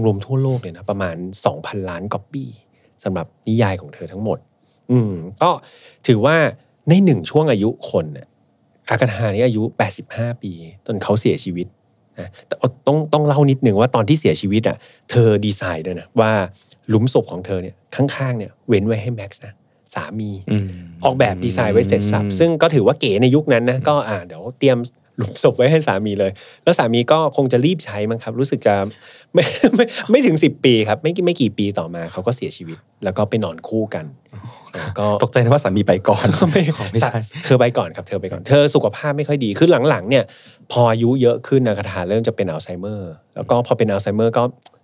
รวมๆทั่วโลกเลยนะประมาณ 2,000 ล้านก๊อปปี้สำหรับนิยายของเธอทั้งหมด อืมก็ถือว่าในหนึ่งช่วงอายุคนเนี่ยอากาธานี่อายุ 85 ปีจนเขาเสียชีวิตนะแต่ต้องต้องเล่านิดหนึ่งว่าตอนที่เสียชีวิตอะเธอดีไซน์ด้วยนะว่าหลุมศพของเธอเนี่ยข้างๆเนี่ยเว้นไว้ให้แม็กซ์นะ สามีอืมออกแบบดีไซน์ไว้เสร็จสับซึ่งก็ถือว่าเก๋ในยุคนั้นนะก็อ่าเดี๋ยวเตรียมหลุมศพไว้ให้สามีเลย แล้วสามีก็คงจะรีบใช้มั้งครับ รู้สึกจะไม่ไม่ไม่ถึง10ปีครับ ไม่ไม่กี่ปีต่อมาเขาก็เสียชีวิต แล้วก็ไปนอนคู่กันแล้วก็ตกใจนะว่าสามีไปก่อนไม่ไม่ใช่เธอไปก่อนครับเธอไปก่อนเธอสุขภาพไม่ค่อยดีคือหลังๆ เนี่ย พออายุเยอะขึ้นนะคาถาเริ่มจะเป็นอัลไซเมอร์ แล้วก็พอเป็นอัลไซเมอร์ก็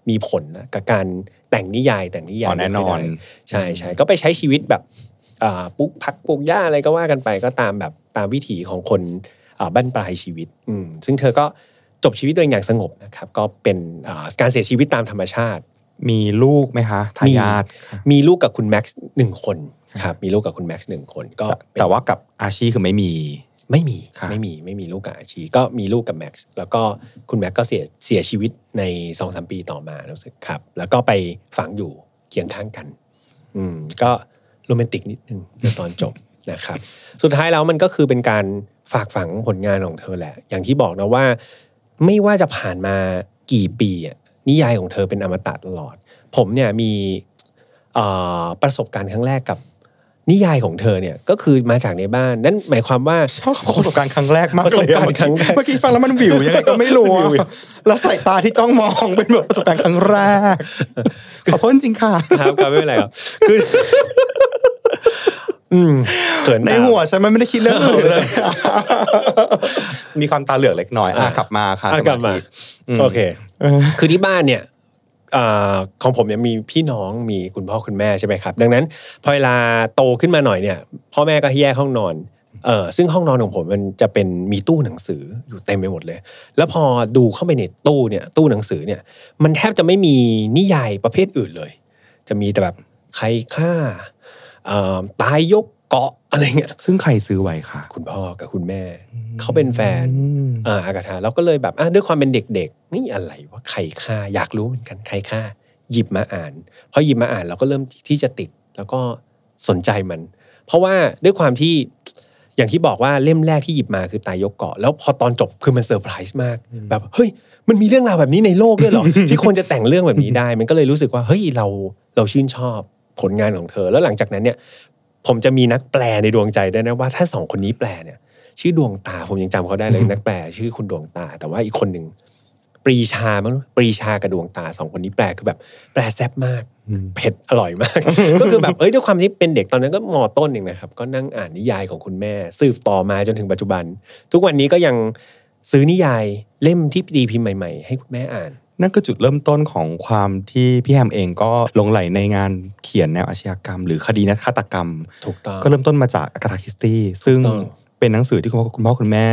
มีผลนะกับการแต่งนิยายแต่งนิยาอ๋ยอแน่นอนไม่ค่ยได้ใช่ใช่ก็ไปใช้ชีวิตแบบอ่าปลูกผักปลูกหญ้าอะไรก็ว่ากันไปก็ตามแบบตามวิถีของคนอ่าบั้นปลายชีวิตอืมซึ่งเธอก็จบชีวิตตัวเองอย่างสงบนะครับ ก็เป็นอ่าการเสียชีวิตตามธรรมชาติ มีลูกไหมคะทายาทมีลูกกับคุณแม็กซ์หนึ่งคนครับมีลูกกับคุณแม็กซ์หนึ่งคนก็แต่เป็นแต่ว่ากับอาชีคือไม่มี ไม่มีครับไม่มีไม่มีลูกกับอาชี ก็มีลูกกับแม็กซ์แล้วก็คุณแม็กซ์ก็เสียเสียชีวิตในสองสามปีต่อมารู้สึกครับ แล้วก็ไปฝังอยู่เคียงข้างกัน อืมก็โรแมนติกนิดนึงในตอนจบนะครับ สุดท้ายแล้วมันก็คือเป็นการฝากฝังผลงานของเธอแหละ อย่างที่บอกนะว่า ไม่ว่าจะผ่านมากี่ปีอะนิยายของเธอเป็นอมตะตลอด ผมเนี่ยมีเอ่อประสบการณ์ครั้งแรกกับ นิยายของเธอเนี่ยก็คือมาจากในบ้านนั่นหมายความว่าชอบประสบการณ์ครั้งแรกมากเลยประสบการณ์ครั้งแรกเมื่อกี้ฟังแล้วมันวิวยังไงก็ไม่รู้อะวิวแล้วสายตาที่จ้องมองเป็นแบบประสบการณ์ครั้งแรกขอโทษจริงๆค่ะครับครับไม่เป็นไรครับคืออืมเขินในตามหัวฉันมันไม่ได้คิดเรื่องอื่นเลย มีความตาเหลือกเล็กน้อยอะอะกลับมาค่ะอะสกลับมาธิอืมโอเค คือที่บ้านเนี่ยอ่า ของผมเนี่ยมีพี่น้องมีคุณพ่อคุณแม่ใช่ไหมครับ ดังนั้นพอเวลาโตขึ้นมาหน่อยเนี่ย พ่อแม่ก็แยกห้องนอนเออซึ่งห้องนอนของผมมันจะเป็นมีตู้หนังสืออยู่เต็มไปหมดเลย แล้วพอดูเข้าไปในตู้เนี่ยตู้หนังสือเนี่ย มันแทบจะไม่มีนิยายประเภทอื่นเลย จะมีแต่แบบใครฆ่าตายยก เกาะอะไรเงี้ยซึ่งใครซื้อไว้ค่ะ คุณพ่อกับคุณแม่ เขาเป็นแฟนอืมอ่าอากาธาเราก็เลยแบบอะด้วยความเป็นเด็กๆ นี่อะไรว่าใครฆ่าอยากรู้เหมือนกันใครฆ่า หยิบมาอ่านพอหยิบมาอ่านเราก็เริ่มที่จะติดแล้วก็สนใจมัน เพราะว่าด้วยความที่อย่างที่บอกว่าเล่มแรกที่หยิบมาคือตายยกเกาะ แล้วพอตอนจบคือมันเซอร์ไพรส์มาก แบบเฮ้ยมันมีเรื่องราวแบบนี้ในโลกด้วยเหรอ ที่คนจะแต่งเรื่องแบบนี้ได้ มันก็เลยรู้สึกว่าเฮ้ยเราเราชื่นชอบผลงานของเธอ แล้วหลังจากนั้นเนี่ย ผมจะมีนักแปลในดวงใจด้วยนะว่าถ้าสองคนนี้แปลเนี่ย ชื่อดวงตาผมยังจำเขาได้เลยนักแปลชื่อคุณดวงตา แต่ว่าอีกคนหนึ่งปรีชามั้งปรีชากระดวงตาสองคนนี้แปลคือแบบ แปลแซ่บมากอืมเผ็ดอร่อยมาก ก็คือแบบเอ้ยด้วยความที่เป็นเด็กตอนนั้นก็มอต้นเองนะครับ ก็นั่งอ่านนิยายของคุณแม่ สืบต่อมาจนถึงปัจจุบัน ทุกวันนี้ก็ยังซื้อนิยายเล่มที่ดีพิมพ์ใหม่ ๆ ให้คุณแม่อ่าน นั่นคือจุดเริ่มต้นของความที่พี่แฮมเองก็หลงไหลในงานเขียนแนวอาชญากรรม หรือคดีนักฆาตกรรมถูกต้องก็เริ่มต้นมาจากอากาธาคริสตี้ซึ่งถูกต้องเป็นหนังสือที่คุณพ่อคุณพ่อคุณแม่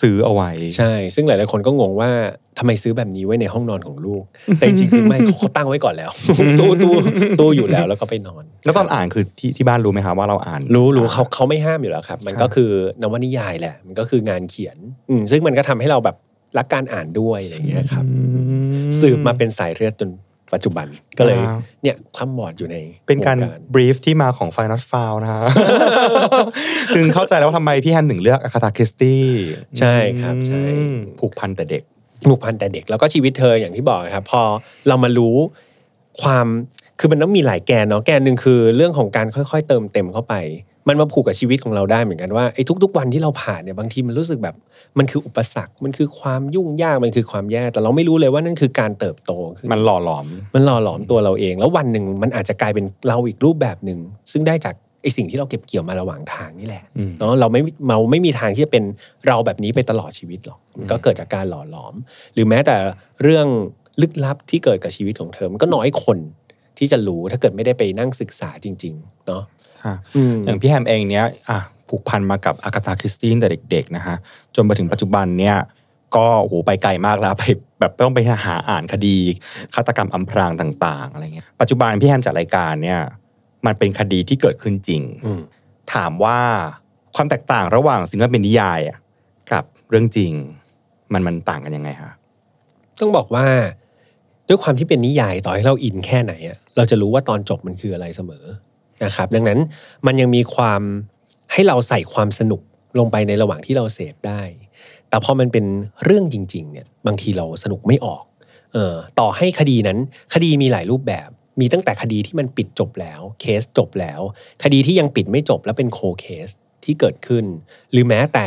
ซื้อเอาไว้ ใช่ ซึ่งหลายๆคนก็งงว่าทำไมซื้อแบบนี้ไว้ในห้องนอนของลูก แต่จริงๆคือไม่เขาตั้งไว้ก่อนแล้ว ตู้ตู้ตู้อยู่แล้วแล้วก็ไปนอน แล้วตอนอ่านคือที่ที่บ้านรู้ไหมครับว่าเราอ่าน รู้รู้เขาเขาไม่ห้ามอยู่แล้วครับ มันครับก็คือนวนิยายแหละ มันก็คืองานเขียน อืมซึ่งมันก็ทำให้เราแบบ รักการอ่านด้วยอะไรอย่างเงี้ยครับอืสืบมาเป็นสายเลือดจนปัจจุบันก็เลยว้าวเนี่ยคล่ำบอดอยู่ใน เป็นการวงบรีฟที่มาของไฟนั t ฟาวนะฮะถึงเข้าใจแล้วว่าทำไมพี่แฮมถึงเลือกอากาธาคริสตี้ใช่ครับใช่ผูกพันแต่เด็กผูกพันแต่เด็กแล้วก็ชีวิตเธออย่างที่บอกครับพอเรามารู้ความคือมันต้องมีหลายแกนเนาะแกนหนึ่งคือเรื่องของการค่อย ๆ เติมเต็มเข้าไป มันมาผูกกับชีวิตของเราได้เหมือนกันว่าไอ้ทุก ๆ วันที่เราผ่านเนี่ยบางทีมันรู้สึกแบบมันคืออุปสรรค มันคือความยุ่งยากมันคือความแย่ แต่เราไม่รู้เลยว่านั่นคือการเติบโตขึ้นมันหล่อหลอม มันหล่อหลอมตัวเราเอง แล้ววันหนึ่งมันอาจจะกลายเป็นเราอีกรูปแบบหนึ่งซึ่งได้จากไอ้สิ่งที่เราเก็บเกี่ยวมาระหว่างทางนี่แหละอืมเนาะเราไม่เราไม่มีทางที่จะเป็นเราแบบนี้ไปตลอดชีวิตหรอกมันก็เกิดจากการหล่อหลอม หรือแม้แต่เรื่องลึกลับที่เกิดกับชีวิตของเธอมันก็น้อยคนที่จะรู้ถ้าเกิดไม่ได้ไปนั่งศึกษาจริง ๆ เนาะค่ะ อืมอย่างพี่แฮมเองเนี้ยอะผูกพันมากับอากาธาคริสตี้ตั้งแต่เด็กๆนะฮะจนมาถึงปัจจุบันเนี่ยก็โอ้โหไปไกลมากแล้วไปแบบต้องไปหาอ่านคดีฆาตกรรมอำพรางต่างๆอะไรเงี้ยปัจจุบันพี่แฮมจัดรายการเนี่ย มันเป็นคดีที่เกิดขึ้นจริงอืมถามว่าความแตกต่างระหว่างสิ่งที่เป็นนิยายอะกับเรื่องจริง มันมันต่างกันยังไงคะต้องบอกว่าด้วยความที่เป็นนิยายต่อให้เราอินแค่ไหนอะเราจะรู้ว่าตอนจบมันคืออะไรเสมอ นะครับ ดังนั้นมันยังมีความให้เราใส่ความสนุกลงไปในระหว่างที่เราเสพได้ แต่พอมันเป็นเรื่องจริง ๆ เนี่ย บางทีเราสนุกไม่ออก เออต่อให้คดีนั้น คดีมีหลายรูปแบบ มีตั้งแต่คดีที่มันปิดจบแล้ว เคสจบแล้ว คดีที่ยังปิดไม่จบแล้วเป็นโคเคสที่เกิดขึ้น หรือแม้แต่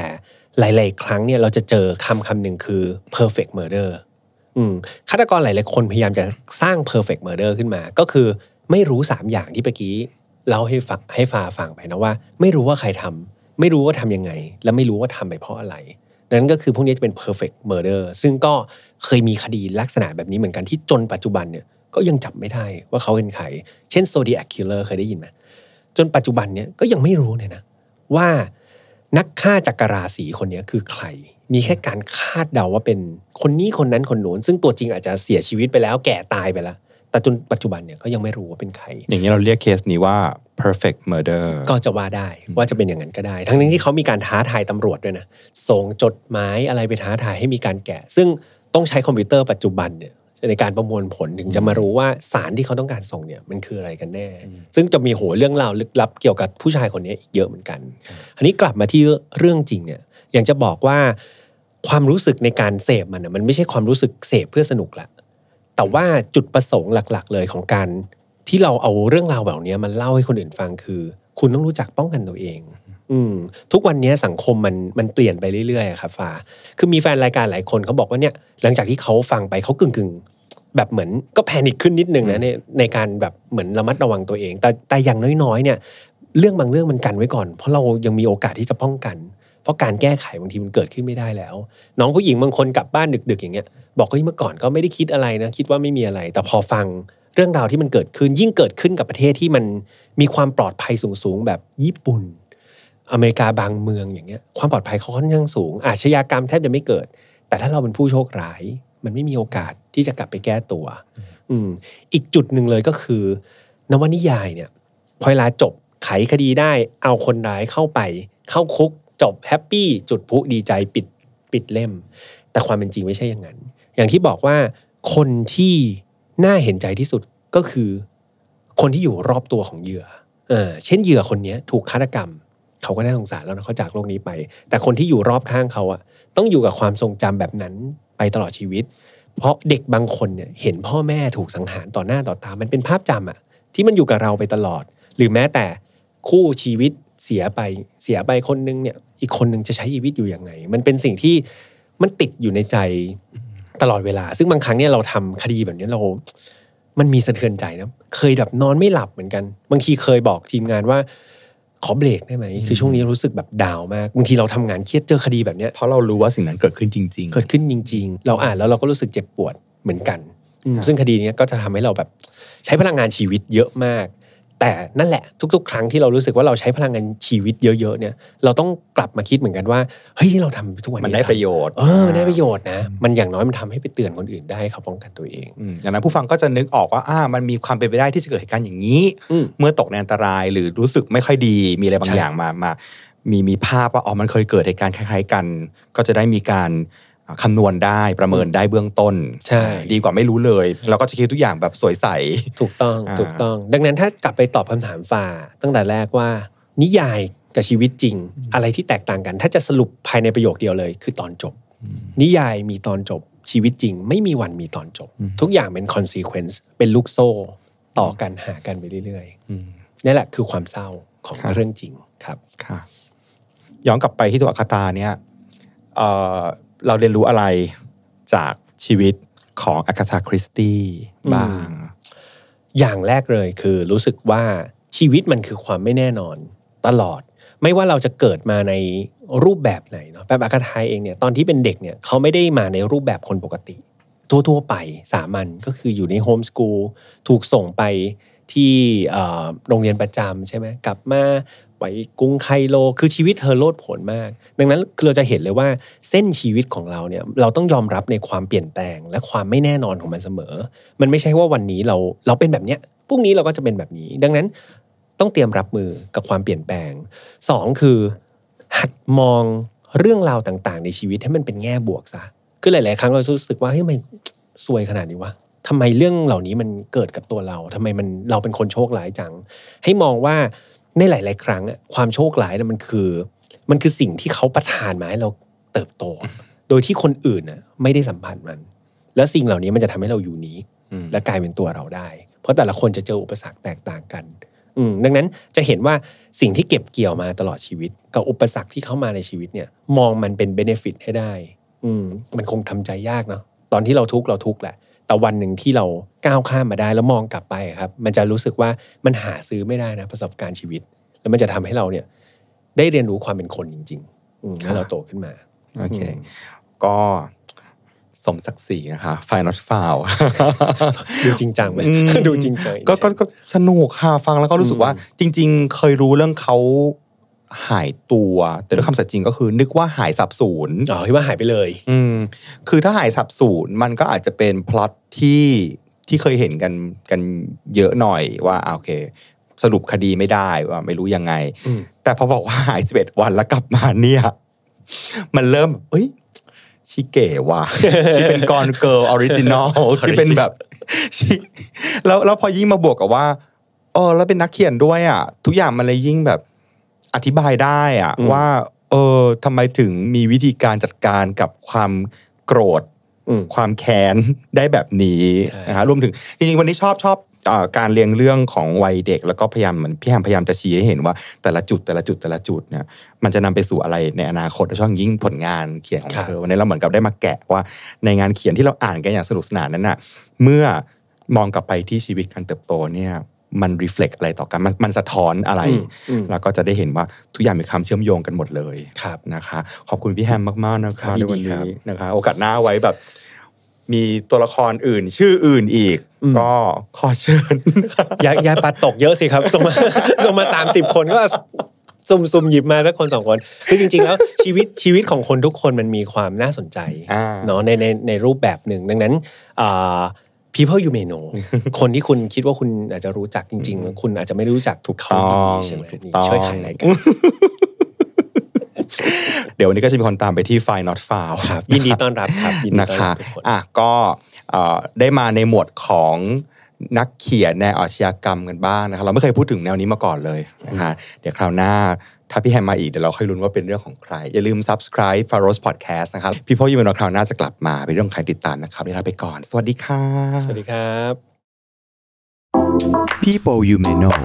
หลาย ๆ ครั้งเนี่ยเราจะเจอคำคำหนึ่งคือ perfect murder ฆาตกรหลาย ๆ คนพยายามจะสร้าง perfect murder ขึ้นมา ก็คือไม่รู้ 3 อย่างที่เมื่อกี้ เล่าให้ฟังให้ฟาฟังไปนะว่า ไม่รู้ว่าใครทำไม่รู้ว่าทำยังไง และไม่รู้ว่าทำไปเพราะอะไร นั้นก็คือพวกนี้จะเป็น perfect murder ซึ่งก็เคยมีคดีลักษณะแบบนี้เหมือนกันที่จนปัจจุบันเนี่ยก็ยังจับไม่ได้ว่าเขาเป็นใคร เช่น Zodiac Killer เคยได้ยินไหมจนปัจจุบันเนี่ยก็ยังไม่รู้เลยนะว่านักฆ่าจักรราศีคนนี้คือใคร มีแค่การคาดเดาว่าเป็นคนนี้คนนั้นคนโน้นซึ่งตัวจริงอาจจะเสียชีวิตไปแล้วแก่ตายไปแล้ว แต่จนปัจจุบันเนี่ยก็ยังไม่รู้ว่าเป็นใคร อย่างนี้เราเรียกเคสนี้ว่า perfect murder ก็จะว่าได้ว่าจะเป็นอย่างนั้นก็ได้ ทั้งนี้ที่เขามีการท้าทายตำรวจด้วยนะส่งจดหมายอะไรไปท้าทายให้มีการแกะ ซึ่งต้องใช้คอมพิวเตอร์ปัจจุบันเนี่ยในการประมวลผลถึงจะมารู้ว่าสารที่เขาต้องการส่งเนี่ยมันคืออะไรกันแน่ ซึ่งจะมีโหเรื่องราวลึกลับเกี่ยวกับผู้ชายคนนี้อีกเยอะเหมือนกัน อันนี้กลับมาที่เรื่องจริงเนี่ยอย่างจะบอกว่าความรู้สึกในการเสพมันน่ะมันไม่ใช่ความรู้สึกเสพเพื่อสนุกละ แต่ว่าจุดประสงค์หลัก ๆ เลยของการที่เราเอาเรื่องราวแบบเนี้ยมันเล่าให้คนอื่นฟังคือ คุณต้องรู้จักป้องกันตัวเอง อืมทุกวันนี้สังคมมันมันเปลี่ยนไปเรื่อยๆอะครับฟ้าคือมีแฟนรายการหลายคนเขาบอกว่าเนี่ย หลังจากที่เขาฟังไปเขากึ่งกึ่งๆแบบเหมือนก็แพนิคขึ้นนิดนึงนะในในการแบบเหมือนระมัดระวังตัวเอง แต่แต่อย่างน้อยๆ เนี่ย เรื่องบางเรื่องมันกันไว้ก่อน เพราะเรายังมีโอกาสที่จะป้องกัน เพราะการแก้ไขบางทีมันเกิดขึ้นไม่ได้แล้ว น้องผู้หญิงบางคนกลับบ้านดึก ๆ อย่างเงี้ย บอกว่าเมื่อก่อนก็ไม่ได้คิดอะไรนะคิดว่าไม่มีอะไร แต่พอฟังเรื่องราวที่มันเกิดขึ้นยิ่งเกิดขึ้นกับประเทศที่มันมีความปลอดภัยสูงๆแบบญี่ปุ่น อเมริกาบางเมืองอย่างเงี้ยความปลอดภัยเขาค่อนข้างสูง อาชญากรรมแทบจะไม่เกิด แต่ถ้าเราเป็นผู้โชคร้าย มันไม่มีโอกาสที่จะกลับไปแก้ตัว อืมอีกจุดหนึ่งเลยก็คือนวนิยายเนี่ยพอเวลาจบไขคดีได้เอาคนร้ายเข้าไป เข้าคุกจบแฮปปี้จุดพลุดีใจปิดปิดเล่ม แต่ความเป็นจริงไม่ใช่อย่างนั้น อย่างที่บอกว่าคนที่น่าเห็นใจที่สุดก็คือ คนที่อยู่รอบตัวของเหยื่อเออเช่นเหยื่อคนนี้ถูกฆาตกรรม เขาก็น่าสงสารแล้วนะเขาจากโลกนี้ไป แต่คนที่อยู่รอบข้างเขาอะต้องอยู่กับความทรงจำแบบนั้นไปตลอดชีวิต เพราะเด็กบางคนเนี่ยเห็นพ่อแม่ถูกสังหารต่อหน้าต่อตา มันเป็นภาพจำอะที่มันอยู่กับเราไปตลอด หรือแม้แต่คู่ชีวิตเสียไปเสียไปคนนึงเนี่ย อีกคนนึงจะใช้ชีวิตอยู่ยังไง มันเป็นสิ่งที่มันติดอยู่ในใจ ตลอดเวลา ซึ่งบางครั้งเนี่ยเราทำคดีแบบนี้เรา มันมีสะเทือนใจนะเคยแบบนอนไม่หลับเหมือนกัน บางทีเคยบอกทีมงานว่าขอเบรกได้ไหมคือช่วงนี้รู้สึกแบบดาวน์มากบางทีเราทำงานเครียดเจอคดีแบบเนี้ยเพราะเรารู้ว่าสิ่งนั้นเกิดขึ้นจริงเกิดขึ้นจริง ๆ เราอ่านแล้วเราก็รู้สึกเจ็บปวดเหมือนกันอืมซึ่งคดีเนี้ยก็จะทำให้เราแบบ ใช้พลังงานชีวิตเยอะมาก แต่นั่นแหละทุก ๆ ครั้งที่เรารู้สึกว่าเราใช้พลังงานชีวิตเยอะๆเนี่ยเราต้องกลับมาคิดเหมือนกันว่าเฮ้ยที่เราทำทุกวันๆมันนี้ได้ประโยชน์เออมันได้ประโยชน์นะมันอย่างน้อยมันทำให้ไปเตือนคนอื่นได้เขาป้องกันตัวเองอืมดังนั้นผู้ฟังก็จะนึกออกว่าอ่ามันมีความเป็นไปได้ที่จะเกิดเหตุการณ์อย่างนี้อืมเมื่อตกในอันตรายหรือรู้สึกไม่ค่อยดีมีอะไรบางใช่อย่างมามามีมีภาพว่าอ๋อมันเคยเกิดเหตุการณ์คล้าย ๆ กัน ก็จะได้มีการอ่า คำนวณได้ประเมินได้เบื้องต้น ใช่ ดีกว่าไม่รู้เลย เราก็จะคิดทุกอย่างแบบสวยใส ถูกต้องอ่าถูกต้อง ดังนั้นถ้ากลับไปตอบคำถามฝ่าตั้งแต่แรกว่า นิยายกับชีวิตจริง อะไรที่แตกต่างกัน ถ้าจะสรุปภายในประโยคเดียวเลย คือตอนจบ นิยายมีตอนจบ ชีวิตจริง ไม่มีวันมีตอนจบ ทุกอย่างเป็น consequence เป็นลูกโซ่ต่อกันหากันไปเรื่อยอืมๆนี่แหละคือความเศร้าของครับเรื่องจริงครับค่ะย้อนกลับไปที่ตัวอัคตาเนี่ย เอ่อเราเรียนรู้อะไรจากชีวิตของอ g าธาคริสตี้บ้าง อย่างแรกเลยคือรู้สึกว่าชีวิตมันคือความไม่แน่นอนตลอด ไม่ว่าเราจะเกิดมาในรูปแบบไหนเนาะแบบอากาไทยเองเนี่ยตอนที่เป็นเด็กเนี่ยเขาไม่ได้มาในรูปแบบคนปกติ ทั่วๆไปสามัญก็คืออยู่ในโฮมสกูลถูกส่งไปที่เอ่อโรงเรียนประจำใช่ไหมกลับมา ไปกรุงไคโล คือชีวิตเธอโลดผนมาก ดังนั้นคือเราจะเห็นเลยว่าเส้นชีวิตของเราเนี่ยเราต้องยอมรับในความเปลี่ยนแปลง และความไม่แน่นอนของมันเสมอ มันไม่ใช่ว่าวันนี้เราเราเป็นแบบเนี้ยพรุ่งนี้เราก็จะเป็นแบบนี้ ดังนั้นต้องเตรียมรับมือกับความเปลี่ยนแปลงสองคือ หัดมองเรื่องราวต่างๆ ในชีวิตให้มันเป็นแง่บวกซะคือหลาย ๆ ครั้งเรารู้สึกว่าเฮ้ยทำไมซวยขนาดนี้วะทำไมเรื่องเหล่านี้มันเกิดกับตัวเราทำไมมันเราเป็นคนโชคร้ายจัง ให้มองว่า ในหลาย ๆ ครั้งอะความโชคร้ายนะมันคือ มันคือสิ่งที่เขาประทานมาให้เราเติบโต โดยที่คนอื่นน่ะไม่ได้สัมผัสมัน แล้วสิ่งเหล่านี้มันจะทำให้เราอยู่นี้อืมและกลายเป็นตัวเราได้ เพราะแต่ละคนจะเจออุปสรรคแตกต่างกัน อืมดังนั้นจะเห็นว่าสิ่งที่เก็บเกี่ยวมาตลอดชีวิต กับอุปสรรคที่เข้ามาในชีวิตเนี่ย มองมันเป็นเบนฟิตให้ได้ อืมมันคงทำใจยากเนาะตอนที่เราทุกข์เราทุกข์แหละ แต่วันหนึ่งที่เราก้าวข้ามมาได้แล้วมองกลับไปครับ มันจะรู้สึกว่ามันหาซื้อไม่ได้นะประสบการณ์ชีวิต แล้วมันจะทำให้เราเนี่ย ได้เรียนรู้ความเป็นคนจริงๆอืมเมื่อเราโตขึ้นมาโอเคอืมก็สมศักดิ์ศรีนะคะไฟนอตฟาวดูจริงจังไหมอืมดูจริงจังก็ก็ก็สนุกค่ะฟังแล้วก็รู้สึกอืมว่า จริง ๆ เคยรู้เรื่องเขา หายตัว แต่ด้วยคำสัตย์จริงก็คือ นึกว่าหายสาบสูญอ๋อที่ว่าหายไปเลย อืมคือถ้าหายสาบสูญมันก็อาจจะเป็นพล็อตที่ที่เคยเห็นกันกันเยอะหน่อยว่าอ่าโอเค สรุปคดีไม่ได้ว่าไม่รู้ยังไงอืมแต่พอบอกว่าหายสิบเอ็ดวันแล้วกลับมาเนี่ย มันเริ่ม เอ้ยชีเก๋ว่ะชีเป็น Gone Girl original ที่เป็นแบบชิแล้วแล้วพอยิ่งมาบวกกับว่าเออแล้วเป็นนักเขียนด้วยอะ ทุกอย่างมันเลยยิ่งแบบ อธิบายได้อะอืมว่า เออทำไมถึงมีวิธีการจัดการกับความโกรธอืมความแค้นได้แบบนี้ใช่นะฮะรวมถึงจริงๆวันนี้ชอบชอบเอ่อการเรียงเรื่องของวัยเด็ก แล้วก็พยายามเหมือนพี่แฮมพยายามจะชี้ให้เห็นว่าแต่ละจุดแต่ละจุดแต่ละจุดเนี่ยมันจะนำไปสู่อะไรในอนาคตโดยเฉพาะอย่างยิ่งผลงานเขียนของครับเธอวันนี้เราเหมือนกับได้มาแกะว่าในงานเขียนที่เราอ่านกันอย่างสนุกสนานนั้นน่ะเมื่อมองกลับไปที่ชีวิตการเติบโตเนี่ย มันรีเฟล็กอะไรต่อกันมันมันสะท้อนอะไรอืมอืมแล้วก็จะได้เห็นว่าทุกอย่างมีความเชื่อมโยงกันหมดเลยครับนะคะ ขอบคุณพี่แฮมมากๆนะครัคะบในวันยินดีครันี้บนะคะ โอกาสหน้าไว้แบบ มีตัวละครอื่น ชื่ออื่นอีกอืมก็ขอเชิญนะคะยายาปัดตกเยอะสิครับส่งมาส่งมาสามสิบคนก็ซุ่มซุ่มหยิบมาสักคนสองคนคือจริง ๆ แล้วชีวิตชีวิตของคนทุกคนมันมีความน่าสนใจอ่าเนาะในในในรูปแบบหนึ่งดังนั้นอ่า people you may know คนที่คุณคิดว่าคุณอาจจะรู้จักจริง ๆ คุณอาจจะไม่รู้จักทุกเขาต้องดีใช่ไหมถูกนี่ต้องช่วยขายรายการเดี๋ยววันนี้ก็จะมีคนตามไปที่ File Not Found ครับ ยินดีต้อนรับครับยินดีนะต้อนคะรับทุกคนอะก็เอ่อได้มาในหมวดของนักเขียนแนวอาชญากรรมกันบ้างนะคะเราไม่เคยพูดถึงแนวนี้มาก่อนเลยนะคะเดี๋ยวคราวหน้า ถ้าพี่แฮมมาอีกเดี๋ยวเราค่อยลุ้นว่าเป็นเรื่องของใคร อย่าลืม subscribe f a r o s Podcast นะครับ พี่พ่อยูเมนคราวหน้าจะกลับมาเป็นเรื่องใครติดตามนะครับนี่ลาไปก่อน สวัสดีค่ะสวัสดีครับ People you may know